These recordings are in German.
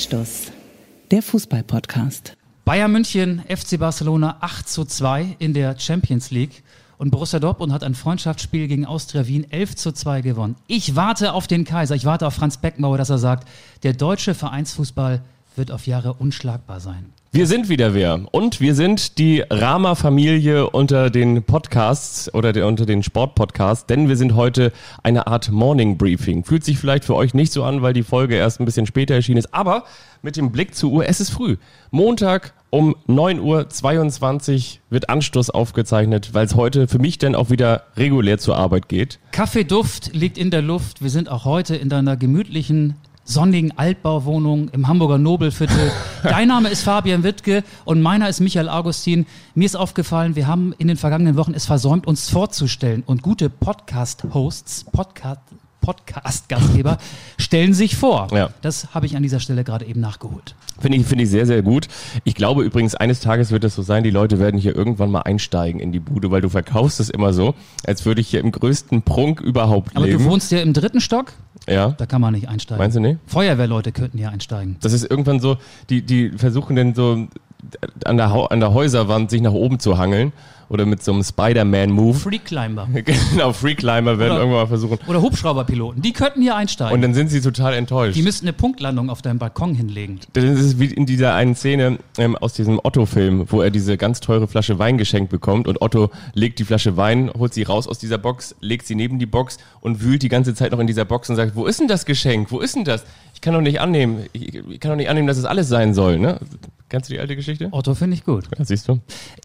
Anstoß, der Fußball-Podcast. Bayern München, FC Barcelona 8 zu 2 in der Champions League. Und Borussia Dortmund hat ein Freundschaftsspiel gegen Austria Wien 11 zu 2 gewonnen. Ich warte auf den Kaiser, ich warte auf Franz Beckmauer, dass er sagt, der deutsche Vereinsfußball wird auf Jahre unschlagbar sein. Wir sind wieder wer. Und wir sind die Rama-Familie unter den Podcasts oder der, unter den Sportpodcasts, denn wir sind heute eine Art Morning Briefing. Fühlt sich vielleicht für euch nicht so an, weil die Folge erst ein bisschen später erschienen ist, aber mit dem Blick zur Uhr, es ist früh. Montag um 9.22 Uhr wird Anstoß aufgezeichnet, weil es heute für mich dann auch wieder regulär zur Arbeit geht. Kaffeeduft liegt in der Luft. Wir sind auch heute in deiner gemütlichen sonnigen Altbauwohnung im Hamburger Nobelviertel. Dein Name ist Fabian Wittke und meiner ist Michael Augustin. Mir ist aufgefallen, wir haben in den vergangenen Wochen es versäumt, uns vorzustellen. Und gute Podcast-Hosts, Podcast, Podcast-Gastgeber stellen sich vor. Ja. Das habe ich an dieser Stelle gerade eben nachgeholt. Finde ich, finde ich sehr, sehr gut. Ich glaube übrigens, eines Tages wird es so sein, die Leute werden hier irgendwann mal einsteigen in die Bude, weil du verkaufst es immer so, als würde ich hier im größten Prunk überhaupt Aber leben. du wohnst ja im dritten Stock, ja. da kann man nicht einsteigen. Meinst du nicht? Feuerwehrleute könnten hier einsteigen. Das ist irgendwann so, die, die versuchen dann so an der, an der Häuserwand sich nach oben zu hangeln oder mit so einem Spider-Man-Move. Free Climber genau, Freeclimber werden Oder- irgendwann mal versuchen. oder Hubschrauberpiloten, die könnten hier einsteigen. Und dann sind sie total enttäuscht. die müssten eine Punktlandung auf deinem Balkon hinlegen. Das ist wie in dieser einen Szene ähm, aus diesem Otto-Film, wo er diese ganz teure Flasche Wein geschenkt bekommt und Otto legt die Flasche Wein, holt sie raus aus dieser Box, legt sie neben die Box und wühlt die ganze Zeit noch in dieser Box und sagt, wo ist denn das Geschenk? Wo ist denn das? Ich kann doch nicht annehmen, ich, ich kann doch nicht annehmen, dass es alles sein soll, ne? Kennst du die alte Geschichte? Otto finde ich gut. Ja, siehst du.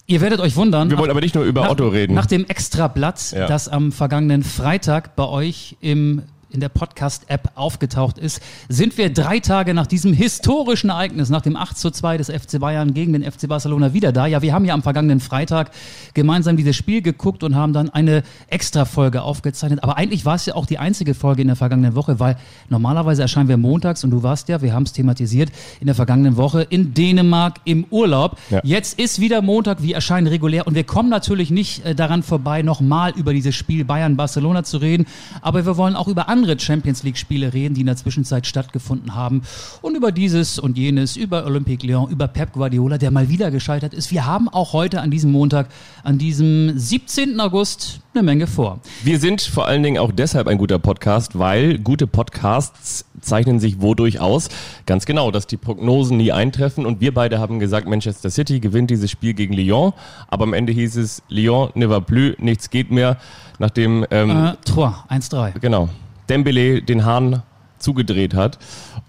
Ihr werdet euch wundern. Wir wollen aber nicht nur über nach, Otto reden. Nach dem Extrablatt, Ja. das am vergangenen Freitag bei euch im in der Podcast-App aufgetaucht ist, sind wir drei Tage nach diesem historischen Ereignis, nach dem 8 zu 2 des FC Bayern gegen den FC Barcelona wieder da. Ja, wir haben ja am vergangenen Freitag gemeinsam dieses Spiel geguckt und haben dann eine Extra-Folge aufgezeichnet. Aber eigentlich war es ja auch die einzige Folge in der vergangenen Woche, weil normalerweise erscheinen wir montags und du warst ja, wir haben es thematisiert, in der vergangenen Woche in Dänemark im Urlaub. Ja. Jetzt ist wieder Montag, wir erscheinen regulär und wir kommen natürlich nicht äh, daran vorbei, nochmal über dieses Spiel Bayern-Barcelona zu reden, aber wir wollen auch über andere Champions League-Spiele reden, die in der Zwischenzeit stattgefunden haben und über dieses und jenes, über Olympique Lyon, über Pep Guardiola, der mal wieder gescheitert ist. Wir haben auch heute an diesem Montag, an diesem 17. August, eine Menge vor. Wir sind vor allen Dingen auch deshalb ein guter Podcast, weil gute Podcasts zeichnen sich wodurch aus? Ganz genau, dass die Prognosen nie eintreffen und wir beide haben gesagt, Manchester City gewinnt dieses Spiel gegen Lyon, aber am Ende hieß es Lyon ne va plus, nichts geht mehr, nachdem ähm, Äh, 3, 1-3. genau Dembele den Hahn zugedreht hat.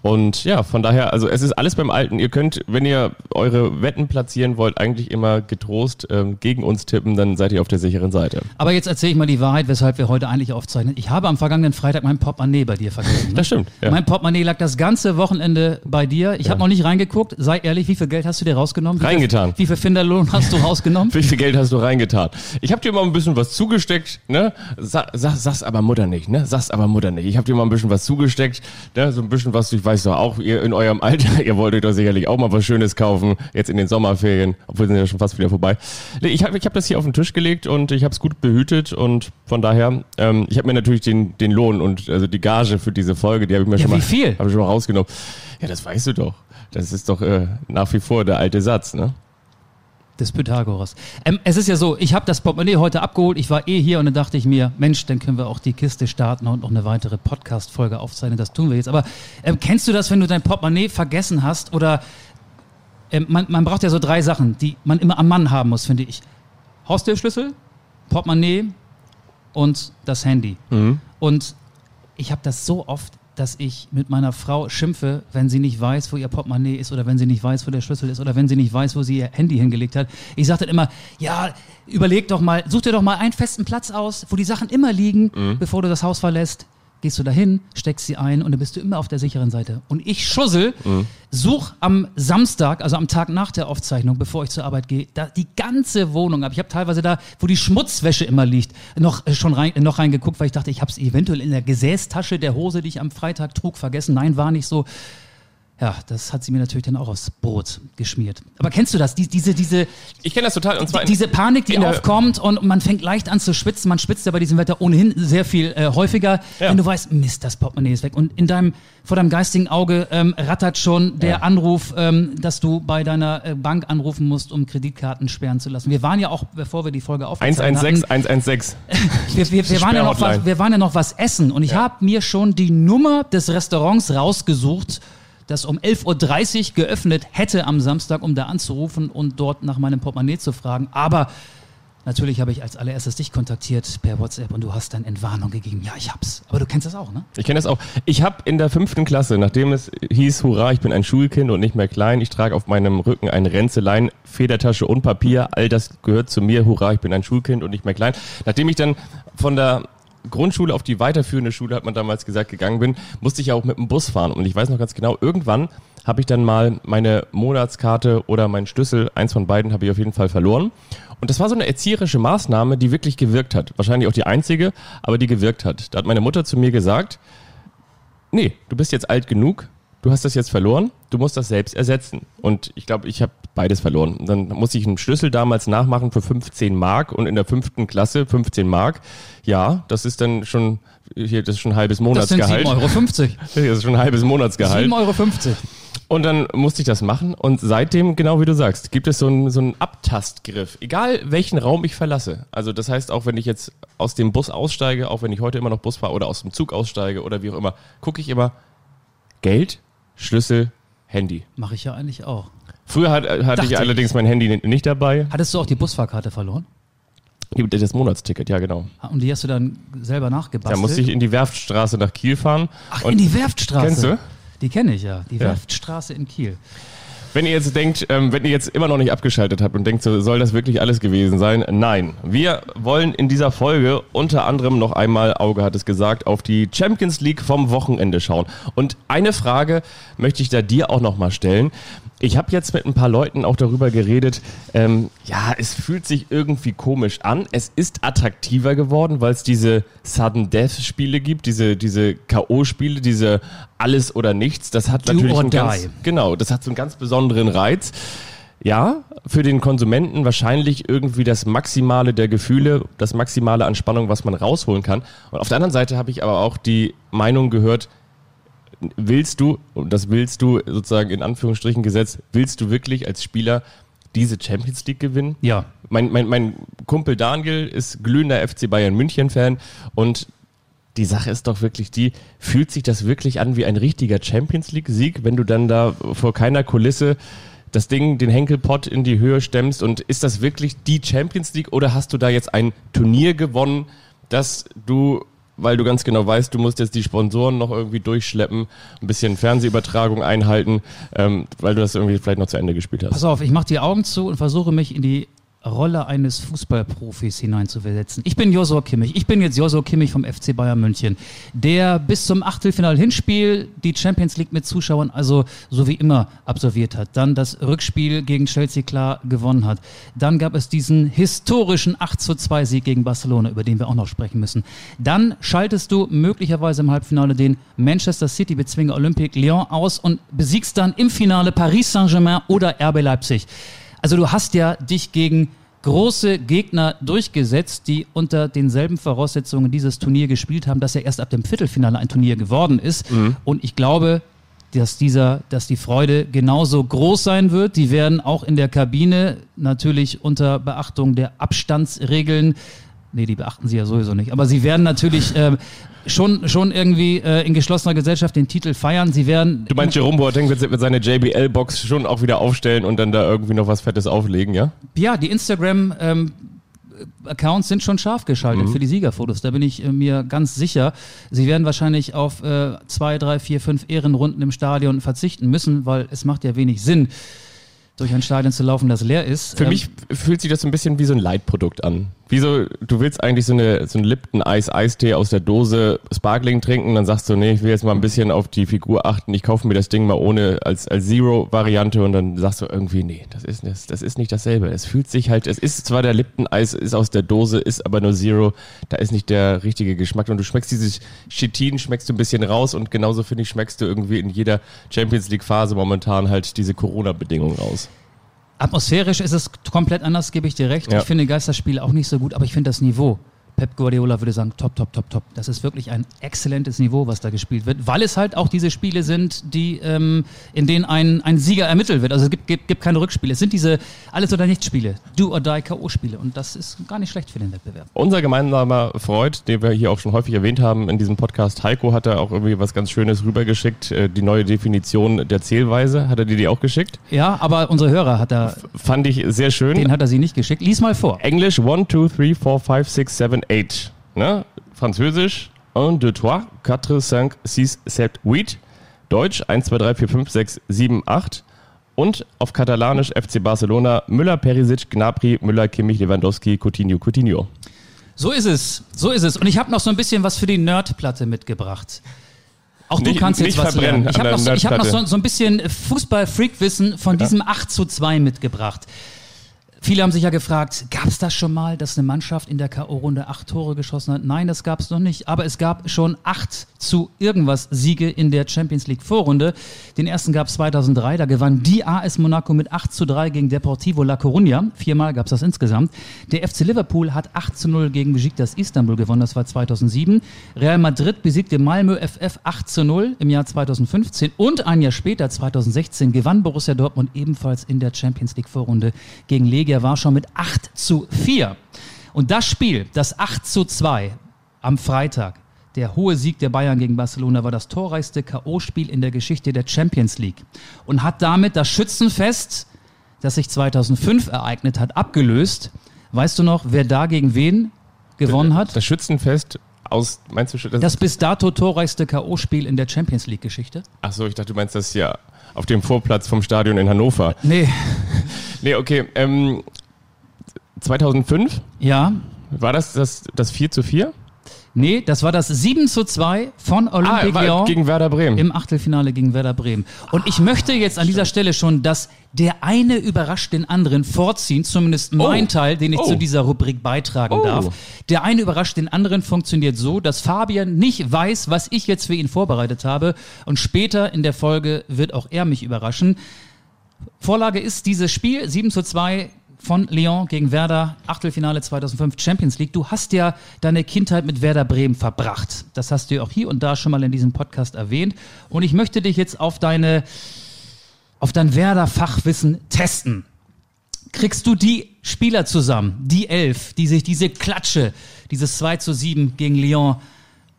Und ja, von daher, also es ist alles beim Alten. Ihr könnt, wenn ihr eure Wetten platzieren wollt, eigentlich immer getrost ähm, gegen uns tippen, dann seid ihr auf der sicheren Seite. Aber jetzt erzähle ich mal die Wahrheit, weshalb wir heute eigentlich aufzeichnen. Ich habe am vergangenen Freitag mein Portemonnaie bei dir vergessen. Ne? Das stimmt, ja. Mein Portemonnaie lag das ganze Wochenende bei dir. Ich habe noch nicht reingeguckt. Sei ehrlich, wie viel Geld hast du dir rausgenommen? Wie Reingetan. Viel, wie viel Finderlohn hast du rausgenommen? Wie viel Geld hast du reingetan? Ich habe dir mal ein bisschen was zugesteckt, ne? Sag, sag, sag's aber Mutter nicht, ne? Sag's aber Mutter nicht. Ich habe dir mal ein bisschen was zugesteckt, ne? So ein bisschen was, ich weiß doch auch, ihr in eurem Alter, ihr wolltet doch sicherlich auch mal was Schönes kaufen, jetzt in den Sommerferien, obwohl sind ja schon fast wieder vorbei. Ich habe ich hab das hier auf den Tisch gelegt und ich habe es gut behütet und von daher, ähm, ich habe mir natürlich den, den Lohn und also die Gage für diese Folge, die habe ich mir Ja, schon wie mal, viel? Hab ich schon mal rausgenommen. Ja, das weißt du doch. Das ist doch äh, nach wie vor der alte Satz, ne? Des Pythagoras. Ähm, es ist ja so, ich habe das Portemonnaie heute abgeholt. Ich war eh hier und dann dachte ich mir, Mensch, dann können wir auch die Kiste starten und noch eine weitere Podcast-Folge aufzeichnen. Das tun wir jetzt. Aber ähm, kennst du das, wenn du dein Portemonnaie vergessen hast? Oder ähm, man, man braucht ja so drei Sachen, die man immer am Mann haben muss, finde ich. Haustürschlüssel, Portemonnaie und das Handy. Und ich habe das so oft, dass ich mit meiner Frau schimpfe, wenn sie nicht weiß, wo ihr Portemonnaie ist oder wenn sie nicht weiß, wo der Schlüssel ist oder wenn sie nicht weiß, wo sie ihr Handy hingelegt hat. Ich sage dann immer, ja, überleg doch mal, such dir doch mal einen festen Platz aus, wo die Sachen immer liegen, bevor du das Haus verlässt. Gehst du dahin, steckst sie ein und dann bist du immer auf der sicheren Seite. Und ich schussel, such am Samstag, also am Tag nach der Aufzeichnung, bevor ich zur Arbeit gehe, da die ganze Wohnung ab. Ich habe teilweise da, wo die Schmutzwäsche immer liegt, noch äh, schon rein, noch reingeguckt, weil ich dachte, ich habe es eventuell in der Gesäßtasche der Hose, die ich am Freitag trug, vergessen. Nein, war nicht so. Ja, das hat sie mir natürlich dann auch aufs Brot geschmiert. Aber kennst du das? Die, diese, diese, Ich kenne das total. Und zwar diese Panik, die aufkommt und man fängt leicht an zu schwitzen. Man schwitzt ja bei diesem Wetter ohnehin sehr viel äh, häufiger, Ja. wenn du weißt, Mist, das Portemonnaie ist weg. Und in deinem, vor deinem geistigen Auge ähm, rattert schon der Ja. Anruf, ähm, dass du bei deiner äh, Bank anrufen musst, um Kreditkarten sperren zu lassen. Wir waren ja auch, bevor wir die Folge aufgezeichnet 116, hatten, 116. wir, wir, wir, waren ja noch was, wir waren ja noch was essen und ich habe mir schon die Nummer des Restaurants rausgesucht, das um 11.30 Uhr geöffnet hätte am Samstag, um da anzurufen und dort nach meinem Portemonnaie zu fragen. Aber natürlich habe ich als allererstes dich kontaktiert per WhatsApp und du hast dann Entwarnung gegeben. Ja, ich hab's. Aber du kennst das auch, ne? Ich kenne das auch. Ich habe in der fünften Klasse, nachdem es hieß, hurra, ich bin ein Schulkind und nicht mehr klein, ich trage auf meinem Rücken ein Ränzelein, Federtasche und Papier, all das gehört zu mir, hurra, ich bin ein Schulkind und nicht mehr klein. Nachdem ich dann von der Grundschule auf die weiterführende Schule, hat man damals gesagt, gegangen bin, musste ich ja auch mit dem Bus fahren. Und ich weiß noch ganz genau, irgendwann habe ich dann mal meine Monatskarte oder meinen Schlüssel, eins von beiden habe ich auf jeden Fall verloren. Und das war so eine erzieherische Maßnahme, die wirklich gewirkt hat. Wahrscheinlich auch die einzige, aber die gewirkt hat. Da hat meine Mutter zu mir gesagt, nee, du bist jetzt alt genug, du hast das jetzt verloren, du musst das selbst ersetzen. Und ich glaube, ich habe beides verloren. Und Dann musste ich einen Schlüssel damals nachmachen für 15 Mark und in der fünften Klasse 15 Mark. Ja, das ist dann schon, hier, das ist schon ein halbes Das sind Monatsgehalt. 7,50 Euro. Das ist schon ein halbes Monatsgehalt. 7,50 Euro. Und dann musste ich das machen und seitdem, genau wie du sagst, gibt es so einen, so einen Abtastgriff, egal welchen Raum ich verlasse. Also das heißt, auch wenn ich jetzt aus dem Bus aussteige, auch wenn ich heute immer noch Bus fahre oder aus dem Zug aussteige oder wie auch immer, gucke ich immer Geld, Schlüssel, Handy. Mache ich ja eigentlich auch. Früher hat, hatte Dachte ich allerdings mein Handy ni- nicht dabei. Hattest du auch die Busfahrkarte verloren? Das Monatsticket, ja genau. Und die hast du dann selber nachgebastelt? Da musste ich in die Werftstraße nach Kiel fahren. Ach, und in die Werftstraße. Kennst du? Die kenne ich ja. Die Ja. Werftstraße in Kiel. Wenn ihr jetzt denkt, ähm, wenn ihr jetzt immer noch nicht abgeschaltet habt und denkt, so, soll das wirklich alles gewesen sein? Nein. Wir wollen in dieser Folge unter anderem noch einmal, Auge hat es gesagt, auf die Champions League vom Wochenende schauen. Und eine Frage möchte ich da dir auch noch mal stellen. Ich habe jetzt mit ein paar Leuten auch darüber geredet. Ähm, ja, es fühlt sich irgendwie komisch an. Es ist attraktiver geworden, weil es diese Sudden Death Spiele gibt, diese diese KO Spiele, diese alles oder nichts. Das hat Do natürlich einen ganz. Genau, das hat so einen ganz besonderen Reiz. Ja, für den Konsumenten wahrscheinlich irgendwie das Maximale der Gefühle, das Maximale an Spannung, was man rausholen kann. Und auf der anderen Seite habe ich aber auch die Meinung gehört, willst du, und das willst du sozusagen in Anführungsstrichen gesetzt, willst du wirklich als Spieler diese Champions League gewinnen? Ja. Mein, mein, mein Kumpel Daniel ist glühender FC Bayern München Fan und die Sache ist doch wirklich die, fühlt sich das wirklich an wie ein richtiger Champions League Sieg, wenn du dann da vor keiner Kulisse das Ding, den Henkelpott in die Höhe stemmst und ist das wirklich die Champions League oder hast du da jetzt ein Turnier gewonnen, das du, weil du ganz genau weißt, du musst jetzt die Sponsoren noch irgendwie durchschleppen, ein bisschen Fernsehübertragung einhalten, ähm, weil du das irgendwie vielleicht noch zu Ende gespielt hast. Pass auf, ich mache die Augen zu und versuche mich in die Rolle eines Fußballprofis hineinzuversetzen. Ich bin Josua Kimmich. Ich bin jetzt Josua Kimmich vom FC Bayern München, der bis zum Achtelfinale Hinspiel die Champions League mit Zuschauern also so wie immer absolviert hat. Dann das Rückspiel gegen Chelsea klar gewonnen hat. Dann gab es diesen historischen 8 zu 2 Sieg gegen Barcelona, über den wir auch noch sprechen müssen. Dann schaltest du möglicherweise im Halbfinale den Manchester City bezwinger Olympique Lyon aus und besiegst dann im Finale Paris Saint-Germain oder RB Leipzig. Also du hast ja dich gegen große Gegner durchgesetzt, die unter denselben Voraussetzungen dieses Turnier gespielt haben, das ja erst ab dem Viertelfinale ein Turnier geworden ist. Und ich glaube, dass dieser, dass die Freude genauso groß sein wird. Die werden auch in der Kabine natürlich unter Beachtung der Abstandsregeln Nee, die beachten sie ja sowieso nicht. Aber sie werden natürlich ähm, schon, schon irgendwie äh, in geschlossener Gesellschaft den Titel feiern. Sie werden. Du meinst, Jerome Boateng wird wird seine JBL-Box schon auch wieder aufstellen und dann da irgendwie noch was Fettes auflegen, ja? Ja, die Instagram ähm, Accounts sind schon scharf geschaltet für die Siegerfotos. Da bin ich äh, mir ganz sicher. Sie werden wahrscheinlich auf äh, zwei, drei, vier, fünf Ehrenrunden im Stadion verzichten müssen, weil es macht ja wenig Sinn, durch ein Stadion zu laufen, das leer ist. Für Ähm, mich fühlt sich das ein bisschen wie so ein Leitprodukt an. Wieso, du willst eigentlich so eine, so einen Lipton Eis Eistee aus der Dose Sparkling trinken, dann sagst du, nee, ich will jetzt mal ein bisschen auf die Figur achten, ich kaufe mir das Ding mal ohne, als, als Zero-Variante und dann sagst du irgendwie, nee, das ist, das, das ist nicht dasselbe. Es fühlt sich halt, es ist zwar der Lipton Eis, ist aus der Dose, ist aber nur Zero, da ist nicht der richtige Geschmack und du schmeckst dieses Chitin, schmeckst du ein bisschen raus und genauso finde ich, schmeckst du irgendwie in jeder Champions League Phase momentan halt diese Corona-Bedingungen raus. Atmosphärisch ist es komplett anders, gebe ich dir recht. Ja. Ich finde Geisterspiele auch nicht so gut, aber ich finde das Niveau. Pep Guardiola würde sagen, top, top, top, top. Das ist wirklich ein exzellentes Niveau, was da gespielt wird, weil es halt auch diese Spiele sind, die, ähm, in denen ein, ein Sieger ermittelt wird. Also es gibt, gibt, gibt keine Rückspiele. Es sind diese Alles- oder Nichts-Spiele, Do or Die K.O.-Spiele und das ist gar nicht schlecht für den Wettbewerb. Unser gemeinsamer Freund, den wir hier auch schon häufig erwähnt haben in diesem Podcast, Heiko, hat da auch irgendwie was ganz Schönes rübergeschickt. Äh, Die neue Definition der Zählweise, hat er dir die auch geschickt? Ja, aber unser Hörer hat da, Fand ich sehr schön. den hat er sie nicht geschickt. Lies mal vor. Englisch 1, 2, 3, 4, 5, 6, 7, 8. Ne? Französisch 1, 2, 3, 4, 5, 6, 7, 8. Deutsch 1, 2, 3, 4, 5, 6, 7, 8. Und auf Katalanisch FC Barcelona Müller, Perisic, Gnabry, Müller, Kimmich, Lewandowski, Coutinho, Coutinho. So ist es, so ist es. Und ich habe noch so ein bisschen was für die Nerdplatte mitgebracht. Auch du Nicht- kannst jetzt was verbrennen lernen. Ich habe noch, so, ich hab noch so, so ein bisschen Fußball-Freak-Wissen von diesem 8 zu 2 mitgebracht. Viele haben sich ja gefragt, gab es das schon mal, dass eine Mannschaft in der K.O.-Runde acht Tore geschossen hat? Nein, das gab es noch nicht. Aber es gab schon acht zu irgendwas Siege in der Champions League Vorrunde. Den ersten gab es 2003, da gewann die AS Monaco mit 8 zu 3 gegen Deportivo La Coruña. Viermal gab es das insgesamt. Der FC Liverpool hat 8 zu 0 gegen Besiktas Istanbul gewonnen, das war 2007. Real Madrid besiegte Malmö FF 8 zu 0 im Jahr 2015 und ein Jahr später, 2016, gewann Borussia Dortmund ebenfalls in der Champions League Vorrunde gegen Legia Warschau mit 8 zu 4. Und das Spiel, das 8 zu 2 am Freitag, der hohe Sieg der Bayern gegen Barcelona war das torreichste K.O.-Spiel in der Geschichte der Champions League und hat damit das Schützenfest, das sich 2005 ereignet hat, abgelöst. Weißt du noch, wer da gegen wen gewonnen hat? Das Schützenfest aus, meinst du, das, Das bis dato torreichste K.O.-Spiel in der Champions League-Geschichte? ach so, ich dachte, du meinst das ja auf dem Vorplatz vom Stadion in Hannover. Nee, Nee, okay, ähm, 2005 ja. war das das, das 4 zu 4? Nee, das war das 7 zu 2 von Olympique war Lyon. gegen Werder Bremen. im Achtelfinale gegen Werder Bremen. Und ich möchte jetzt an dieser Stelle schon, dass der eine überrascht den anderen vorziehen, zumindest mein Oh. Teil, den ich Oh. zu dieser Rubrik beitragen Oh. darf. Der eine überrascht den anderen funktioniert so, dass Fabian nicht weiß, was ich jetzt für ihn vorbereitet habe. Und später in der Folge wird auch er mich überraschen. Vorlage ist dieses Spiel 7 zu 2 von Lyon gegen Werder, Achtelfinale 2005 Champions League. Du hast ja deine Kindheit mit Werder Bremen verbracht. Das hast du ja auch hier und da schon mal in diesem Podcast erwähnt. Und ich möchte dich jetzt auf deine, auf dein Werder-Fachwissen testen. Kriegst du die Spieler zusammen, die elf, die sich diese Klatsche, dieses 2 zu 7 gegen Lyon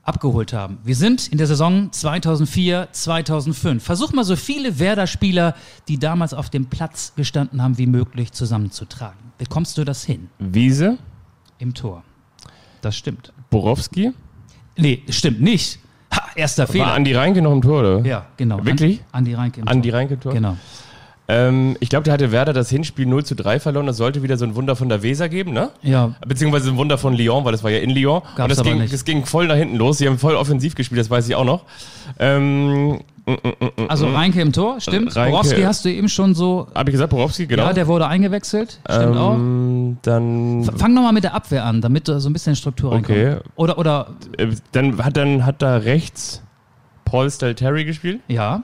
abgeholt haben. Wir sind in der Saison 2004, 2005. Versuch mal so viele Werder-Spieler, die damals auf dem Platz gestanden haben, wie möglich zusammenzutragen. Bekommst du das hin Wiese, im Tor? Das stimmt. Borowski. Nee, stimmt nicht. Ha, erster War Fehler. Andi Reinke noch im Tor, oder? ja, genau. Wirklich? Andi Reinke im Andi Tor. Reinke im Tor? Genau. Ähm, ich glaube, der hatte Werder das Hinspiel 0 zu 3 verloren. Das sollte wieder so ein Wunder von der Weser geben, ne? Ja, Beziehungsweise ein Wunder von Lyon, weil das war ja in Lyon. Gab's und das aber ging, nicht. das ging voll nach hinten los. Sie haben voll offensiv gespielt, das weiß ich auch noch. Ähm, also Reinke im Tor, stimmt. Reinke- Borowski hast du eben schon so. Habe ich gesagt, Borowski, genau. Ja, der wurde eingewechselt. Stimmt auch. ähm, Dann, Fang nochmal mit der Abwehr an, damit da so ein bisschen Struktur reinkommt. Okay. Oder, oder, äh, dann hat dann hat da rechts Paul Stalteri gespielt. ja.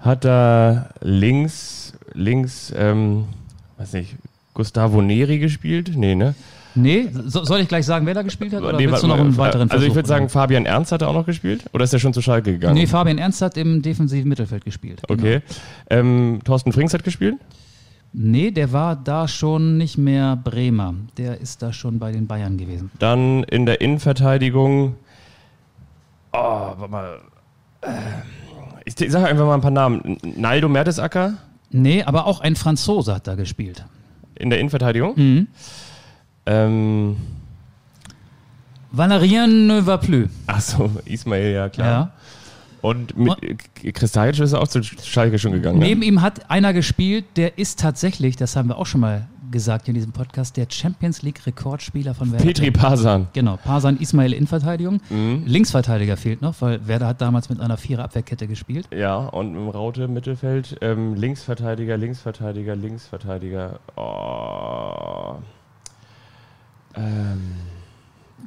Hat da links, links, ähm, weiß nicht, Gustavo Neri gespielt? Nee, ne? Nee, so, soll ich gleich sagen, wer da gespielt hat? Oder nee, willst du noch einen weiteren Also ich Versuch? würde sagen, Fabian Ernst hat er auch noch gespielt? Oder ist er schon zu Schalke gegangen? Nee, Fabian Ernst hat im defensiven Mittelfeld gespielt. Genau. Okay. Ähm, Thorsten Frings hat gespielt? Nee, der war da schon nicht mehr Bremer. Der ist da schon bei den Bayern gewesen. Dann in der Innenverteidigung. Oh, warte mal. Äh, Ich sage einfach mal ein paar Namen. Naldo Mertesacker Nee, aber auch ein Franzose hat da gespielt. in der Innenverteidigung. Mhm. Ähm, Valérien ne va plus. ach so, Ismail, ja klar. Ja. Und mit Kristajic ist auch zu Schalke schon gegangen. Neben ne? ihm hat einer gespielt, der ist tatsächlich, das haben wir auch schon mal gesagt in diesem Podcast, der Champions League Rekordspieler von Werder. Petri Pasan. Genau, Pasan Ismail Innenverteidigung. Mhm. Linksverteidiger fehlt noch, weil Werder hat damals mit einer Vierer-Abwehrkette gespielt. Ja, und im Raute Mittelfeld ähm, Linksverteidiger, Linksverteidiger, Linksverteidiger. Oh. Ähm,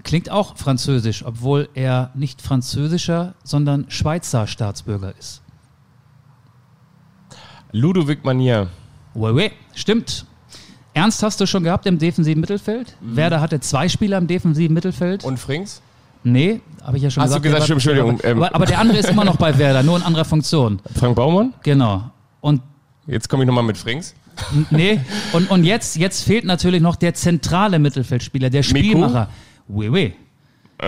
Klingt auch französisch, obwohl er nicht französischer, sondern Schweizer Staatsbürger ist. Ludovic Manier. Oui, oui, stimmt. Ernst hast du schon gehabt im defensiven Mittelfeld? Werder hatte zwei Spieler im defensiven Mittelfeld. Und Frings? nee, habe ich ja schon Hast du gesagt. gesagt, der war- stimmt, Entschuldigung, Aber, ähm. aber, der andere ist immer noch bei Werder, nur in anderer Funktion. Frank Baumann? Genau. Und Jetzt komme ich nochmal mit Frings. nee, und, und jetzt, jetzt fehlt natürlich noch der zentrale Mittelfeldspieler, der Spielmacher. Oui, oui.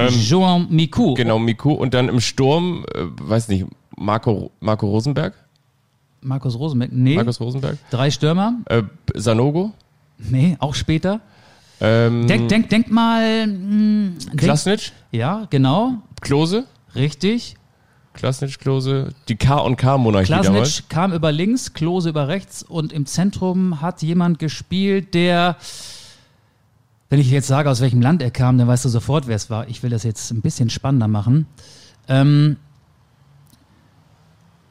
Joan Miku. Ähm, Genau, Miku. Und dann im Sturm, äh, weiß nicht, Marco, Marco Rosenberg? Markus Rosenberg. Nee. Markus Rosenberg? Drei Stürmer. Äh, Sanogo? Nee, auch später. Ähm, Denk, denk, denk mal. Mh, denk, Klasnic? ja, genau. Klose? Richtig. Klasnic, Klose? Die K und K-Monarchie damals? Klasnic kam über links, Klose über rechts und im Zentrum hat jemand gespielt, der, wenn ich jetzt sage, aus welchem Land er kam, dann weißt du sofort, wer es war. Ich will das jetzt ein bisschen spannender machen. Ähm,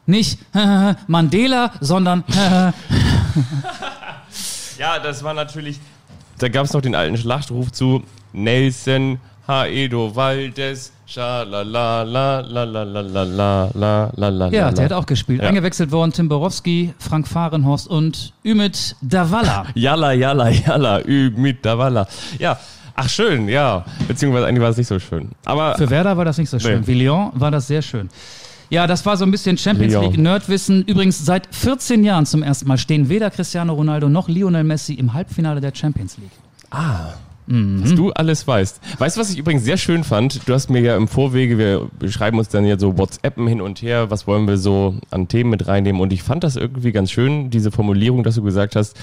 nicht Mandela, sondern Ja, das war natürlich. Da gab es noch den alten Schlachtruf zu Nelson Haedo Valdez. Ja, der hat auch gespielt. Ja. Eingewechselt worden Tim Borowski, Frank Fahrenhorst und Ümit Davala. Jalla, jalla, jalla, Ümit Davala. Ja, Ach schön, ja. Beziehungsweise eigentlich war es nicht so schön. Aber für Werder war das nicht so schön. Nee. Für war das sehr schön. Ja, das war so ein bisschen Champions. League Nerdwissen. Übrigens, seit 14 Jahren zum ersten Mal stehen weder Cristiano Ronaldo noch Lionel Messi im Halbfinale der Champions League. was du alles weißt. Weißt du, was ich übrigens sehr schön fand? Du hast mir ja im Vorwege, wir schreiben uns dann ja so WhatsAppen hin und her, was wollen wir so an Themen mit reinnehmen und ich fand das irgendwie ganz schön, diese Formulierung, dass du gesagt hast,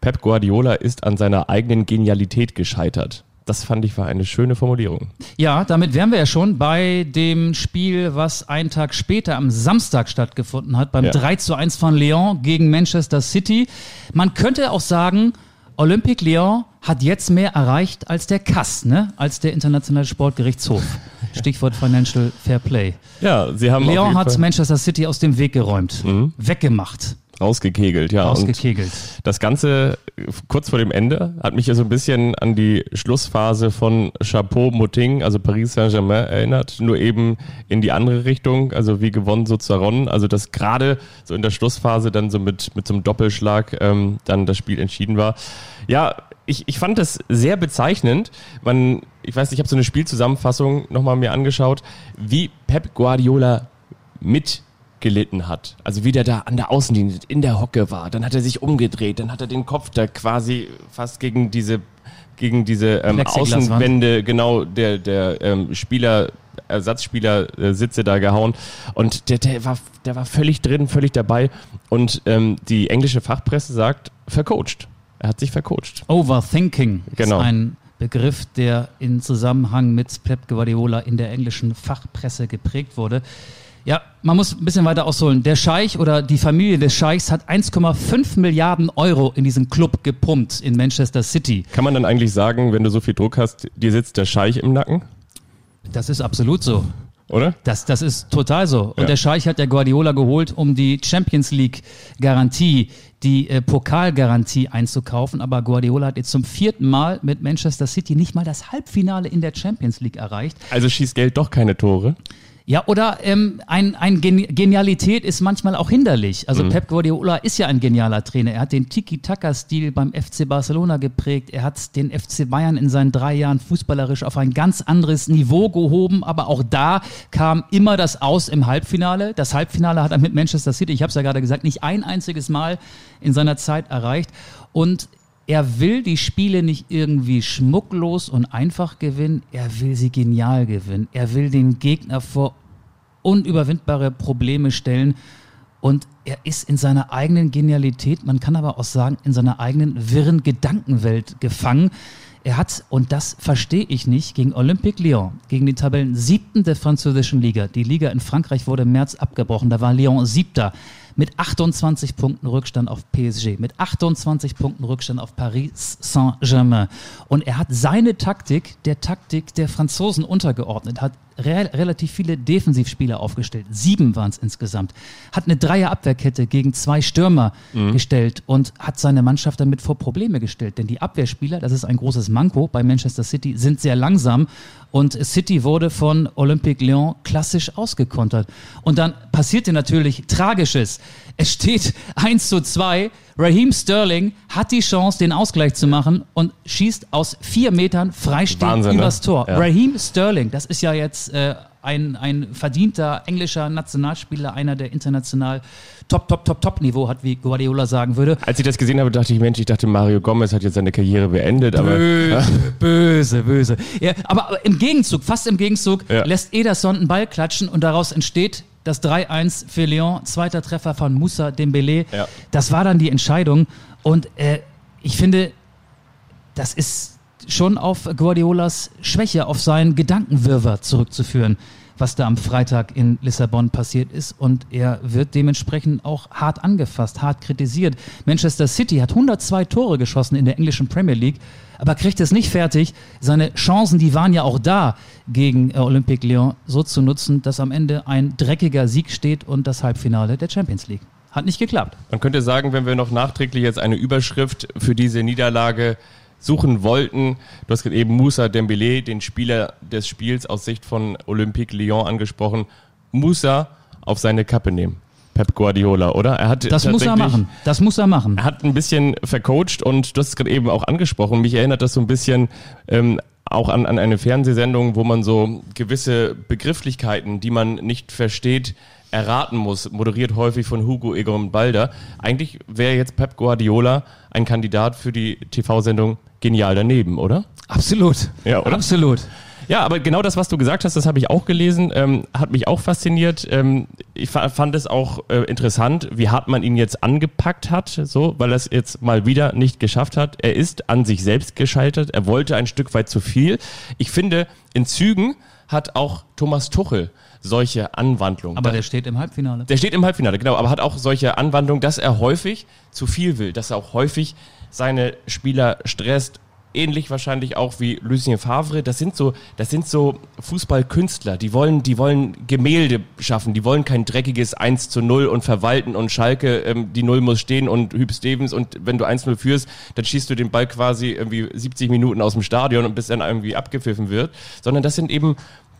Pep Guardiola ist an seiner eigenen Genialität gescheitert. Das fand ich war eine schöne Formulierung. Ja, damit wären wir ja schon bei dem Spiel, was einen Tag später am Samstag stattgefunden hat, beim Ja. 3 zu 1 von Lyon gegen Manchester City. Man könnte auch sagen, Olympique Lyon hat jetzt mehr erreicht als der CAS, ne? als der Internationale Sportgerichtshof. Stichwort Financial Fair Play. Ja, sie haben Lyon hat Manchester City aus dem Weg geräumt, weggemacht, rausgekegelt, ja. Und ausgekegelt. Das Ganze äh, kurz vor dem Ende hat mich ja so ein bisschen an die Schlussphase von Chapeau Moting, also Paris Saint-Germain erinnert, nur eben in die andere Richtung, also wie gewonnen so zerronnen, also dass gerade so in der Schlussphase dann so mit, mit so einem Doppelschlag ähm, dann das Spiel entschieden war. Ja, ich, ich fand das sehr bezeichnend. Man, ich weiß, nicht, ich habe so eine Spielzusammenfassung nochmal mir angeschaut, wie Pep Guardiola mitgelitten hat. Also wie der da an der Außenlinie in der Hocke war. Dann hat er sich umgedreht, dann hat er den Kopf da quasi fast gegen diese gegen diese ähm. Außenwände genau der der ähm, Spieler Ersatzspieler äh, Sitze da gehauen und der, der war der war völlig drin, völlig dabei und ähm, die englische Fachpresse sagt vercoacht. Er hat sich vercoacht. Overthinking Genau. ist ein Begriff, der in Zusammenhang mit Pep Guardiola in der englischen Fachpresse geprägt wurde. Ja, man muss ein bisschen weiter ausholen. Der Scheich oder die Familie des Scheichs hat 1,5 Milliarden Euro in diesen Club gepumpt in Manchester City. Kann man dann eigentlich sagen, wenn du so viel Druck hast, dir sitzt der Scheich im Nacken, Das ist absolut so. oder? Das, das ist total so. Und Ja. der Scheich hat der Guardiola geholt, um die Champions League Garantie, die äh, Pokalgarantie einzukaufen. Aber Guardiola hat jetzt zum vierten Mal mit Manchester City nicht mal das Halbfinale in der Champions League erreicht. Also schießt Geld doch keine Tore. Ja, oder ähm, ein, ein Gen Genialität ist manchmal auch hinderlich. Also Pep Guardiola ist ja ein genialer Trainer. Er hat den Tiki-Taka-Stil beim FC Barcelona geprägt. Er hat den FC Bayern in seinen drei Jahren fußballerisch auf ein ganz anderes Niveau gehoben. Aber auch da kam immer das Aus im Halbfinale. Das Halbfinale hat er mit Manchester City, ich habe es ja gerade gesagt, nicht ein einziges Mal in seiner Zeit erreicht. Und er will die Spiele nicht irgendwie schmucklos und einfach gewinnen, er will sie genial gewinnen. Er will den Gegner vor unüberwindbare Probleme stellen und er ist in seiner eigenen Genialität, man kann aber auch sagen, in seiner eigenen wirren Gedankenwelt gefangen. Er hat, und das verstehe ich nicht, gegen Olympique Lyon, gegen den Tabellen siebten der französischen Liga. Die Liga in Frankreich wurde im März abgebrochen, da war Lyon siebter. Mit 28 Punkten Rückstand auf PSG, mit 28 Punkten Rückstand auf Paris Saint-Germain. Und er hat seine Taktik der Taktik der Franzosen untergeordnet, hat re relativ viele Defensivspieler aufgestellt. Sieben waren es insgesamt. Hat eine Dreierabwehrkette gegen zwei Stürmer mhm. gestellt und hat seine Mannschaft damit vor Probleme gestellt. Denn die Abwehrspieler, das ist ein großes Manko bei Manchester City, sind sehr langsam und City wurde von Olympique Lyon klassisch ausgekontert. Und dann passierte natürlich Tragisches. Es steht 1 zu 2. Raheem Sterling hat die Chance, den Ausgleich zu machen und schießt aus vier Metern freistehend ne? übers Tor. Ja. Raheem Sterling, das ist ja jetzt äh, ein, ein verdienter englischer Nationalspieler, einer der international Top, Top, Top, Top Niveau hat, wie Guardiola sagen würde. Als ich das gesehen habe, dachte ich, Mensch, ich dachte, Mario Gomez hat jetzt seine Karriere beendet. Böse, aber, böse, böse. Ja, aber im Gegenzug, fast im Gegenzug, ja. lässt Ederson einen Ball klatschen und daraus entsteht das 3-1 für Lyon, zweiter Treffer von Moussa Dembele. Ja. Das war dann die Entscheidung. Und äh, ich finde, das ist schon auf Guardiolas Schwäche, auf seinen Gedankenwirrwarr zurückzuführen, was da am Freitag in Lissabon passiert ist. Und er wird dementsprechend auch hart angefasst, hart kritisiert. Manchester City hat 102 Tore geschossen in der englischen Premier League aber kriegt es nicht fertig, seine Chancen, die waren ja auch da, gegen äh, Olympique Lyon so zu nutzen, dass am Ende ein dreckiger Sieg steht und das Halbfinale der Champions League. Hat nicht geklappt. Man könnte sagen, wenn wir noch nachträglich jetzt eine Überschrift für diese Niederlage suchen wollten, du hast eben Moussa Dembélé, den Spieler des Spiels aus Sicht von Olympique Lyon angesprochen, Moussa auf seine Kappe nehmen. Pep Guardiola, oder? Er hat das muss er machen. Das muss er machen. Er hat ein bisschen vercoacht und du hast es gerade eben auch angesprochen. Mich erinnert das so ein bisschen ähm, auch an, an eine Fernsehsendung, wo man so gewisse Begrifflichkeiten, die man nicht versteht, erraten muss, moderiert häufig von Hugo Egon Balder. Eigentlich wäre jetzt Pep Guardiola ein Kandidat für die TV-Sendung Genial daneben, oder? Absolut. Ja, oder? Absolut. Ja, aber genau das, was du gesagt hast, das habe ich auch gelesen, ähm, hat mich auch fasziniert. Ähm, ich fand es auch äh, interessant, wie hart man ihn jetzt angepackt hat, so, weil er es jetzt mal wieder nicht geschafft hat. Er ist an sich selbst gescheitert. Er wollte ein Stück weit zu viel. Ich finde, in Zügen hat auch Thomas Tuchel solche Anwandlungen. Aber der steht im Halbfinale. Der steht im Halbfinale, genau, aber hat auch solche Anwandlungen, dass er häufig zu viel will, dass er auch häufig seine Spieler stresst ähnlich wahrscheinlich auch wie Lucien Favre. Das sind so, das sind so Fußballkünstler. Die wollen, die wollen Gemälde schaffen. Die wollen kein dreckiges 1 zu 0 und verwalten und Schalke, ähm, die Null muss stehen und Hüb Stevens und wenn du 1-0 führst, dann schießt du den Ball quasi irgendwie 70 Minuten aus dem Stadion und bis dann irgendwie abgepfiffen wird. Sondern das sind eben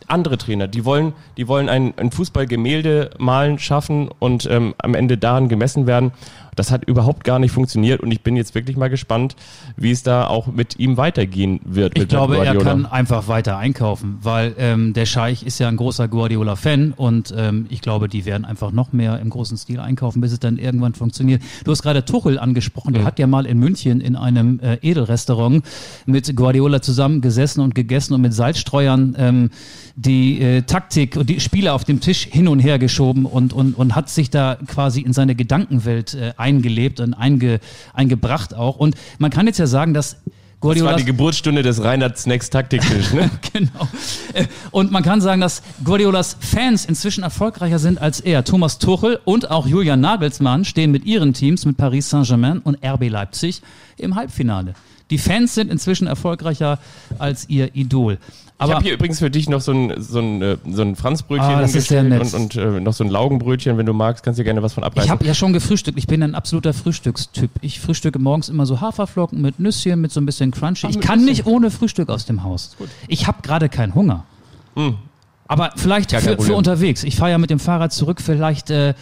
andere Trainer, die wollen, die wollen ein, ein Fußballgemälde malen, schaffen und ähm, am Ende daran gemessen werden. Das hat überhaupt gar nicht funktioniert und ich bin jetzt wirklich mal gespannt, wie es da auch mit ihm weitergehen wird. Ich glaube, er kann einfach weiter einkaufen, weil ähm, der Scheich ist ja ein großer Guardiola-Fan und ähm, ich glaube, die werden einfach noch mehr im großen Stil einkaufen, bis es dann irgendwann funktioniert. Du hast gerade Tuchel angesprochen, der mhm. hat ja mal in München in einem äh, Edelrestaurant mit Guardiola zusammen gesessen und gegessen und mit Salzstreuern ähm, die äh, Taktik und die Spieler auf dem Tisch hin und her geschoben und, und, und hat sich da quasi in seine Gedankenwelt äh, eingelebt und einge, eingebracht auch. Und man kann jetzt ja sagen, dass Guardiola. Das war die Geburtsstunde des Reinhard Snacks Taktiktisch, ne? genau. Äh, und man kann sagen, dass Guardiolas Fans inzwischen erfolgreicher sind als er. Thomas Tuchel und auch Julian Nagelsmann stehen mit ihren Teams, mit Paris Saint-Germain und RB Leipzig im Halbfinale. Die Fans sind inzwischen erfolgreicher als ihr Idol. Aber ich habe hier übrigens für dich noch so ein, so ein, äh, so ein Franzbrötchen ah, das ist sehr nett. und, und äh, noch so ein Laugenbrötchen, wenn du magst, kannst du gerne was von abreißen. Ich habe ja schon gefrühstückt. Ich bin ein absoluter Frühstückstyp. Ich frühstücke morgens immer so Haferflocken mit Nüsschen, mit so ein bisschen Crunchy. Ach, ich kann Nüsschen. nicht ohne Frühstück aus dem Haus. Ich habe gerade keinen Hunger. Hm. Aber vielleicht für, für, unterwegs. Ich fahre ja mit dem Fahrrad zurück. Vielleicht äh,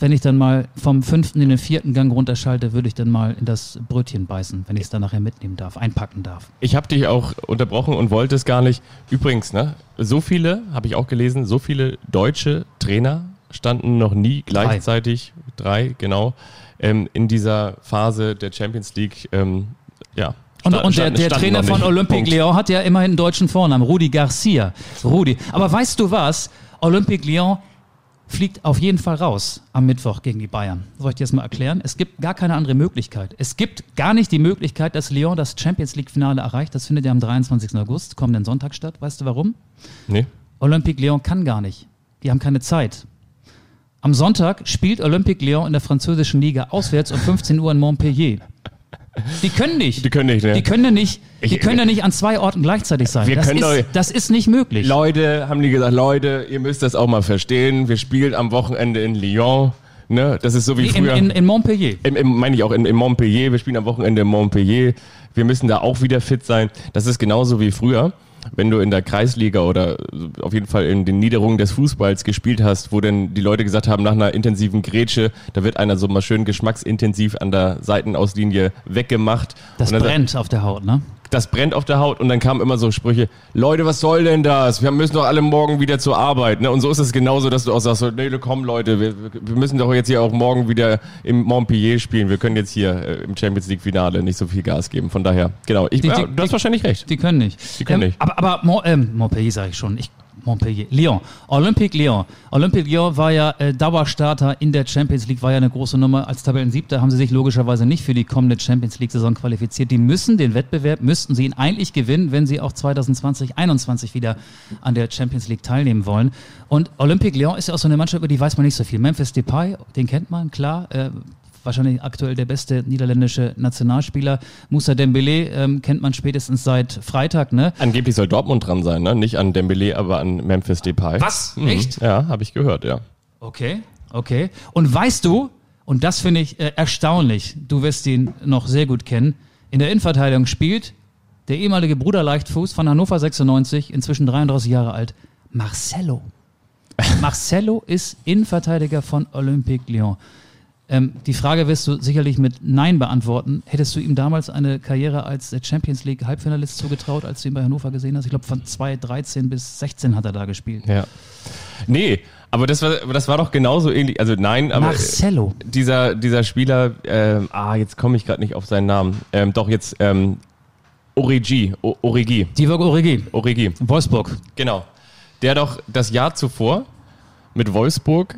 wenn ich dann mal vom fünften in den vierten Gang runterschalte, würde ich dann mal in das Brötchen beißen, wenn ich es dann nachher mitnehmen darf, einpacken darf. Ich habe dich auch unterbrochen und wollte es gar nicht. Übrigens, ne, so viele, habe ich auch gelesen, so viele deutsche Trainer standen noch nie gleichzeitig, drei, drei genau, ähm, in dieser Phase der Champions League, ähm, ja, und, und der, der Trainer von Olympique Lyon hat ja immerhin einen deutschen Vornamen, Rudi Garcia. Rudi. Aber weißt du was? Olympique Lyon fliegt auf jeden Fall raus am Mittwoch gegen die Bayern. Soll ich dir das mal erklären? Es gibt gar keine andere Möglichkeit. Es gibt gar nicht die Möglichkeit, dass Lyon das Champions League-Finale erreicht. Das findet ja am 23. August, kommenden Sonntag statt. Weißt du warum? Nee. Olympique Lyon kann gar nicht. Die haben keine Zeit. Am Sonntag spielt Olympique Lyon in der französischen Liga auswärts um 15 Uhr in Montpellier. Die können nicht. Die können nicht, ne? Die können ja nicht, die Ich- können ja nicht an zwei Orten gleichzeitig sein. Wir das, können ist, doch- das ist nicht möglich. Leute, haben die gesagt, Leute, ihr müsst das auch mal verstehen. Wir spielen am Wochenende in Lyon. Ne? Das ist so wie in, früher. in, in Montpellier. Im, im, meine ich auch in, in Montpellier. Wir spielen am Wochenende in Montpellier. Wir müssen da auch wieder fit sein. Das ist genauso wie früher. Wenn du in der Kreisliga oder auf jeden Fall in den Niederungen des Fußballs gespielt hast, wo dann die Leute gesagt haben, nach einer intensiven Grätsche, da wird einer so mal schön geschmacksintensiv an der Seitenauslinie weggemacht. Das dann sagt- brennt auf der Haut, ne? Das brennt auf der Haut und dann kamen immer so Sprüche, Leute, was soll denn das? Wir müssen doch alle morgen wieder zur Arbeit. Ne? Und so ist es genauso, dass du auch sagst, nee, komm Leute, wir, wir müssen doch jetzt hier auch morgen wieder im Montpellier spielen. Wir können jetzt hier äh, im Champions League Finale nicht so viel Gas geben. Von daher, genau, ich, Die- ja, du hast die- wahrscheinlich recht. Die können nicht. Die können ähm, nicht. Aber, aber Mo, ähm, Montpellier sage ich schon. Ich, Montpellier. Lyon. Olympique Lyon. Olympique Lyon war ja äh, Dauerstarter in der Champions League, war ja eine große Nummer. Als Tabellensiebter haben sie sich logischerweise nicht für die kommende Champions League-Saison qualifiziert. Die müssen den Wettbewerb, müssten sie ihn eigentlich gewinnen, wenn sie auch 2020, 2021 wieder an der Champions League teilnehmen wollen. Und Olympique Lyon ist ja auch so eine Mannschaft, über die weiß man nicht so viel. Memphis Depay, den kennt man, klar. Äh, wahrscheinlich aktuell der beste niederländische Nationalspieler. Moussa Dembele ähm, kennt man spätestens seit Freitag, ne? Angeblich soll Dortmund dran sein, ne? nicht an Dembele, aber an Memphis Depay. Was? Mhm. Echt? Ja, habe ich gehört, ja. Okay, okay. Und weißt du, und das finde ich äh, erstaunlich, du wirst ihn noch sehr gut kennen, in der Innenverteidigung spielt der ehemalige Bruder Leichtfuß von Hannover 96, inzwischen 33 Jahre alt, Marcelo. Marcelo ist Innenverteidiger von Olympique Lyon. Ähm, die Frage wirst du sicherlich mit Nein beantworten. Hättest du ihm damals eine Karriere als äh, Champions League Halbfinalist zugetraut, als du ihn bei Hannover gesehen hast? Ich glaube, von 2013 bis 16 hat er da gespielt. Ja. Nee, aber das war, das war doch genauso ähnlich. Also nein, aber Marcelo. dieser, dieser Spieler, ähm, ah, jetzt komme ich gerade nicht auf seinen Namen. Ähm, doch jetzt ähm, Origi, O- Origi, Divock Origi, Origi, Wolfsburg. genau. Der doch das Jahr zuvor mit Wolfsburg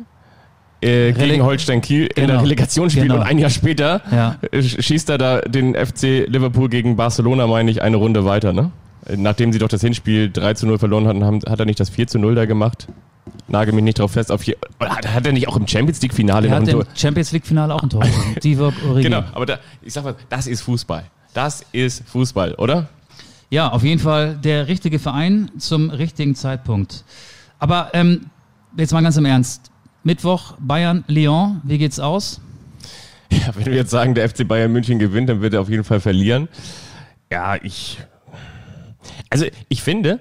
äh, gegen Holstein Kiel in Genau. der Relegation spielt Genau. und ein Jahr später Ja. äh, schießt er da den FC Liverpool gegen Barcelona, meine ich, eine Runde weiter, ne? Äh, Nachdem sie doch das Hinspiel 3 zu 0 verloren hatten, haben, hat er nicht das 4 zu 0 da gemacht? Nagel mich nicht drauf fest. Auf hier, hat, hat er nicht auch im Champions League Finale Er noch ein im Tor? Champions League Finale auch ein Tor. Divock Origi. Genau, aber da, ich sag mal, das ist Fußball. Das ist Fußball, oder? Ja, auf jeden Fall der richtige Verein zum richtigen Zeitpunkt. Aber ähm, jetzt mal ganz im Ernst. Mittwoch Bayern, Lyon, wie geht's aus? Ja, wenn wir jetzt sagen, der FC Bayern München gewinnt, dann wird er auf jeden Fall verlieren. Ja, ich. Also ich finde,